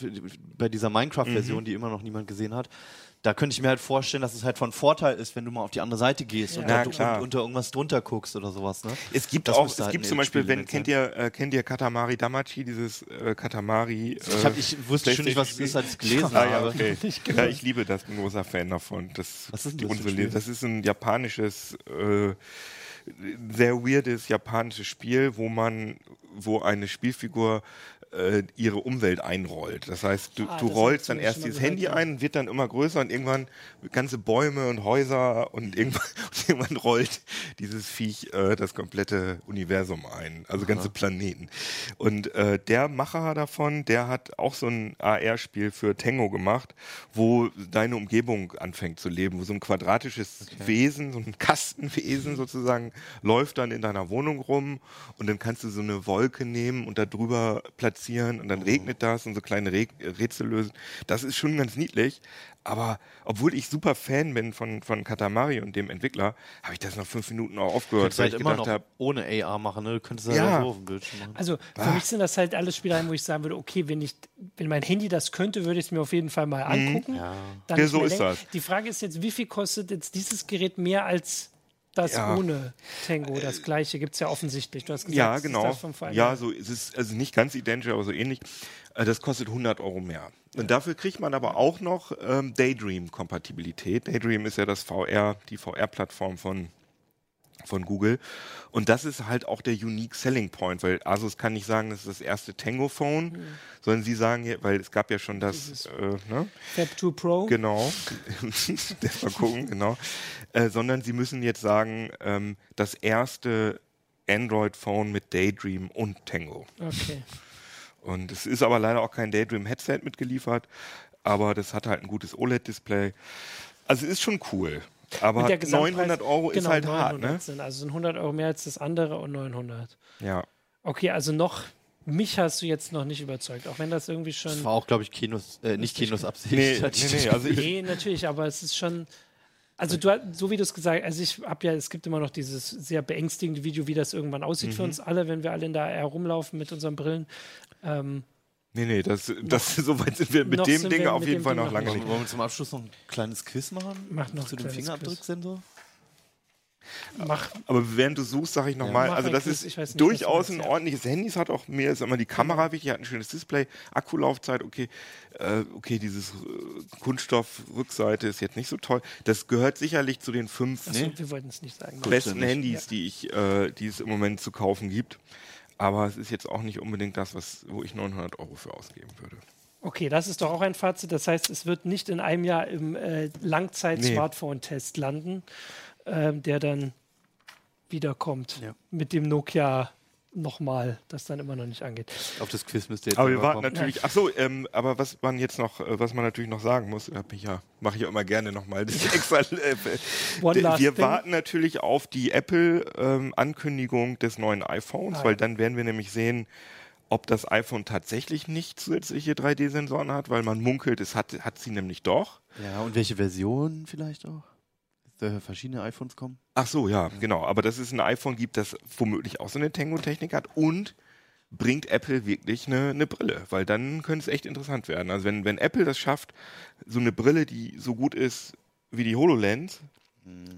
bei dieser Mhm. Minecraft-Version, die immer noch niemand gesehen hat. Da könnte ich mir halt vorstellen, dass es halt von Vorteil ist, wenn du mal auf die andere Seite gehst und, Ja, da, und unter irgendwas drunter guckst oder sowas, ne? Es gibt Das auch, es halt gibt zum Beispiel, wenn, kennt ihr, äh, kennt ihr Katamari Damacy, dieses äh, Katamari? Ich, hab, ich wusste schon nicht, was es ist, als ich es gelesen Ah, ja, habe. okay. ja, ich liebe das, bin großer Fan davon. Das, Was ist denn das unsere- Spiel? das ist ein japanisches, äh, sehr weirdes japanisches Spiel, wo man, wo eine Spielfigur äh, ihre Umwelt einrollt. Das heißt, du, Ah, du rollst dann erst dieses Handy ein, wird dann immer größer und irgendwann ganze Bäume und Häuser und irgendwann, und irgendwann rollt dieses Viech äh, das komplette Universum ein, also ganze Planeten. Und äh, der Macher davon, der hat auch so ein AR-Spiel für Tango gemacht, wo deine Umgebung anfängt zu leben, wo so ein quadratisches Wesen, so ein Kastenwesen sozusagen, läuft dann in deiner Wohnung rum und dann kannst du so eine Wolke nehmen und da drüber platzieren und dann regnet das und so kleine Re Rätsel lösen. Das ist schon ganz niedlich. Aber obwohl ich super Fan bin von, von Katamari und dem Entwickler, habe ich das nach fünf Minuten auch aufgehört, Könntest weil halt ich immer gedacht noch habe, ohne AR machen, ne? Du könntest halt Ja. auch so auf dem Bildschirm machen. Also für mich sind das halt alles Spielereien, wo ich sagen würde, okay, wenn ich, wenn mein Handy das könnte, würde ich es mir auf jeden Fall mal angucken. Dann Ja, nicht so mehr ist das. Die Frage ist jetzt, wie viel kostet jetzt dieses Gerät mehr als das Ja. ohne Tango? Das gleiche gibt es ja offensichtlich. Du hast gesagt, ja, genau. Ja, so es ist also nicht ganz identisch, aber so ähnlich. Äh, Das kostet 100 Euro mehr. Und dafür kriegt man aber auch noch ähm, Daydream-Kompatibilität. Daydream ist ja das VR, die VR-Plattform von von Google. Und das ist halt auch der unique selling point, weil Asus kann nicht sagen, das ist das erste Tango-Phone, sondern sie sagen, ja- weil es gab ja schon das, äh, ne? Fab 2 Pro. Genau. mal gucken, genau. Äh, sondern sie müssen jetzt sagen, ähm, das erste Android-Phone mit Daydream und Tango. Okay. Und es ist aber leider auch kein Daydream-Headset mitgeliefert, aber das hat halt ein gutes OLED-Display. Also es ist schon cool. Aber Und der Gesamtpreis- 900 Euro ist genau, halt 900 hart, ne? Sind, also sind 100 Euro mehr als das andere und 900. Ja. Okay, also noch, mich hast du jetzt noch nicht überzeugt, auch wenn das irgendwie Das schon... war auch, glaube ich, Kinos, äh, nicht Kinos Absicht. Nee, nee, das nee, also Nee, natürlich, aber es ist schon. Also du hast- so wie du es gesagt hast, also ich habe ja, es gibt immer noch dieses sehr beängstigende Video, wie das irgendwann aussieht Mhm. für uns alle, wenn wir alle in der AR rumlaufen mit unseren Brillen. Ähm, nee, nee, das, das, so weit sind wir mit noch dem Ding auf jeden Fall Ding noch noch lange nicht. Wollen wir zum Abschluss noch ein kleines Quiz machen? Mach noch Zu dem kleines Fingerabdrucksensor? mach, Aber während du suchst, sage ich nochmal, Mach also das Quiz, ist ich weiß nicht, durchaus ein ja. ordentliches Handy. Es hat auch mir ist immer die Kamera wichtig, hat ein schönes Display, Akkulaufzeit, okay, äh, okay, dieses äh, Kunststoff-Rückseite ist jetzt nicht so toll. Das gehört sicherlich zu den fünf nicht sagen. besten nicht. Handys, die ich, äh, die es im Moment zu kaufen gibt. Aber es ist jetzt auch nicht unbedingt das, was, wo ich 900 Euro für ausgeben würde. Okay, das ist doch auch ein Fazit. Das heißt, es wird nicht in einem Jahr im äh, Langzeit-Smartphone-Test landen, ähm, der dann wiederkommt Ja. mit dem Nokia nochmal, das dann immer noch nicht angeht. Auf das Quiz müsst ihr jetzt Aber wir warten kommen. natürlich. Ach so, ähm, aber was man jetzt noch, äh, was man natürlich noch sagen muss, ich ja, mache ich ja immer gerne nochmal. Das extra. Äh, last wir thing. warten natürlich auf die Apple-Ankündigung des neuen iPhones, Ah, weil dann werden wir nämlich sehen, ob das iPhone tatsächlich nicht zusätzliche 3D-Sensoren hat, weil man munkelt, es hat, hat sie nämlich doch. Ja, und welche Version vielleicht auch? Da verschiedene iPhones kommen? Ach so, ja, genau. Aber dass es ein iPhone gibt, das womöglich auch so eine Tango-Technik hat und bringt Apple wirklich eine, eine Brille, weil dann könnte es echt interessant werden. Also wenn, wenn Apple das schafft, so eine Brille, die so gut ist wie die HoloLens,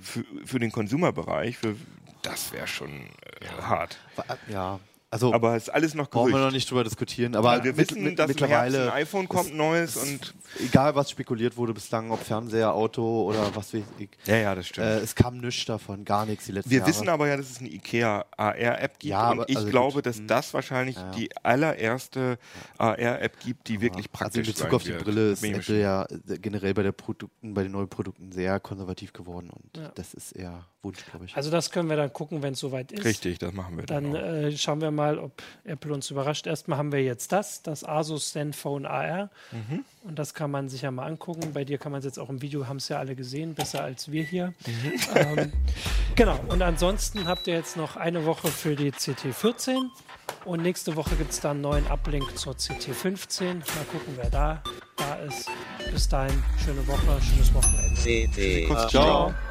für, für den Consumer-Bereich, für, das wäre schon äh, hart. Ja, also Aber es ist alles noch brauchen wir Gerücht. noch nicht drüber diskutieren. Aber Weil wir mit- wissen, mit- dass im Herbst ein mittlerweile, iPhone kommt, neues und egal was spekuliert wurde bislang, ob Fernseher, Auto oder was weiß ich, ja, ja, das stimmt. äh, es kam nichts davon, gar nichts die letzten Wir Jahre. wissen aber ja, dass es eine IKEA AR-App gibt Ja, und aber- ich also glaube, gut. dass Mhm. das wahrscheinlich Ja. die allererste AR-App gibt, die wirklich also praktisch in Bezug auf die wird. Brille ist Apple ja generell bei der Produkten, bei den neuen Produkten sehr konservativ geworden und Ja. das ist eher Wunsch, glaube ich. Also das können wir dann gucken, wenn es soweit ist. Richtig, das machen wir Dann dann. äh, schauen wir mal, ob Apple uns überrascht. Erstmal haben wir jetzt das, das Asus Zenfone AR. Mhm. Und das kann man sich ja mal angucken. Bei dir kann man es jetzt auch im Video, haben es ja alle gesehen, besser als wir hier. Mhm. Ähm, genau, und ansonsten habt ihr jetzt noch eine Woche für die CT14. Und nächste Woche gibt es dann einen neuen Uplink zur CT15. Mal gucken, wer da, da ist. Bis dahin, schöne Woche, schönes Wochenende. CT Ciao. Uplink.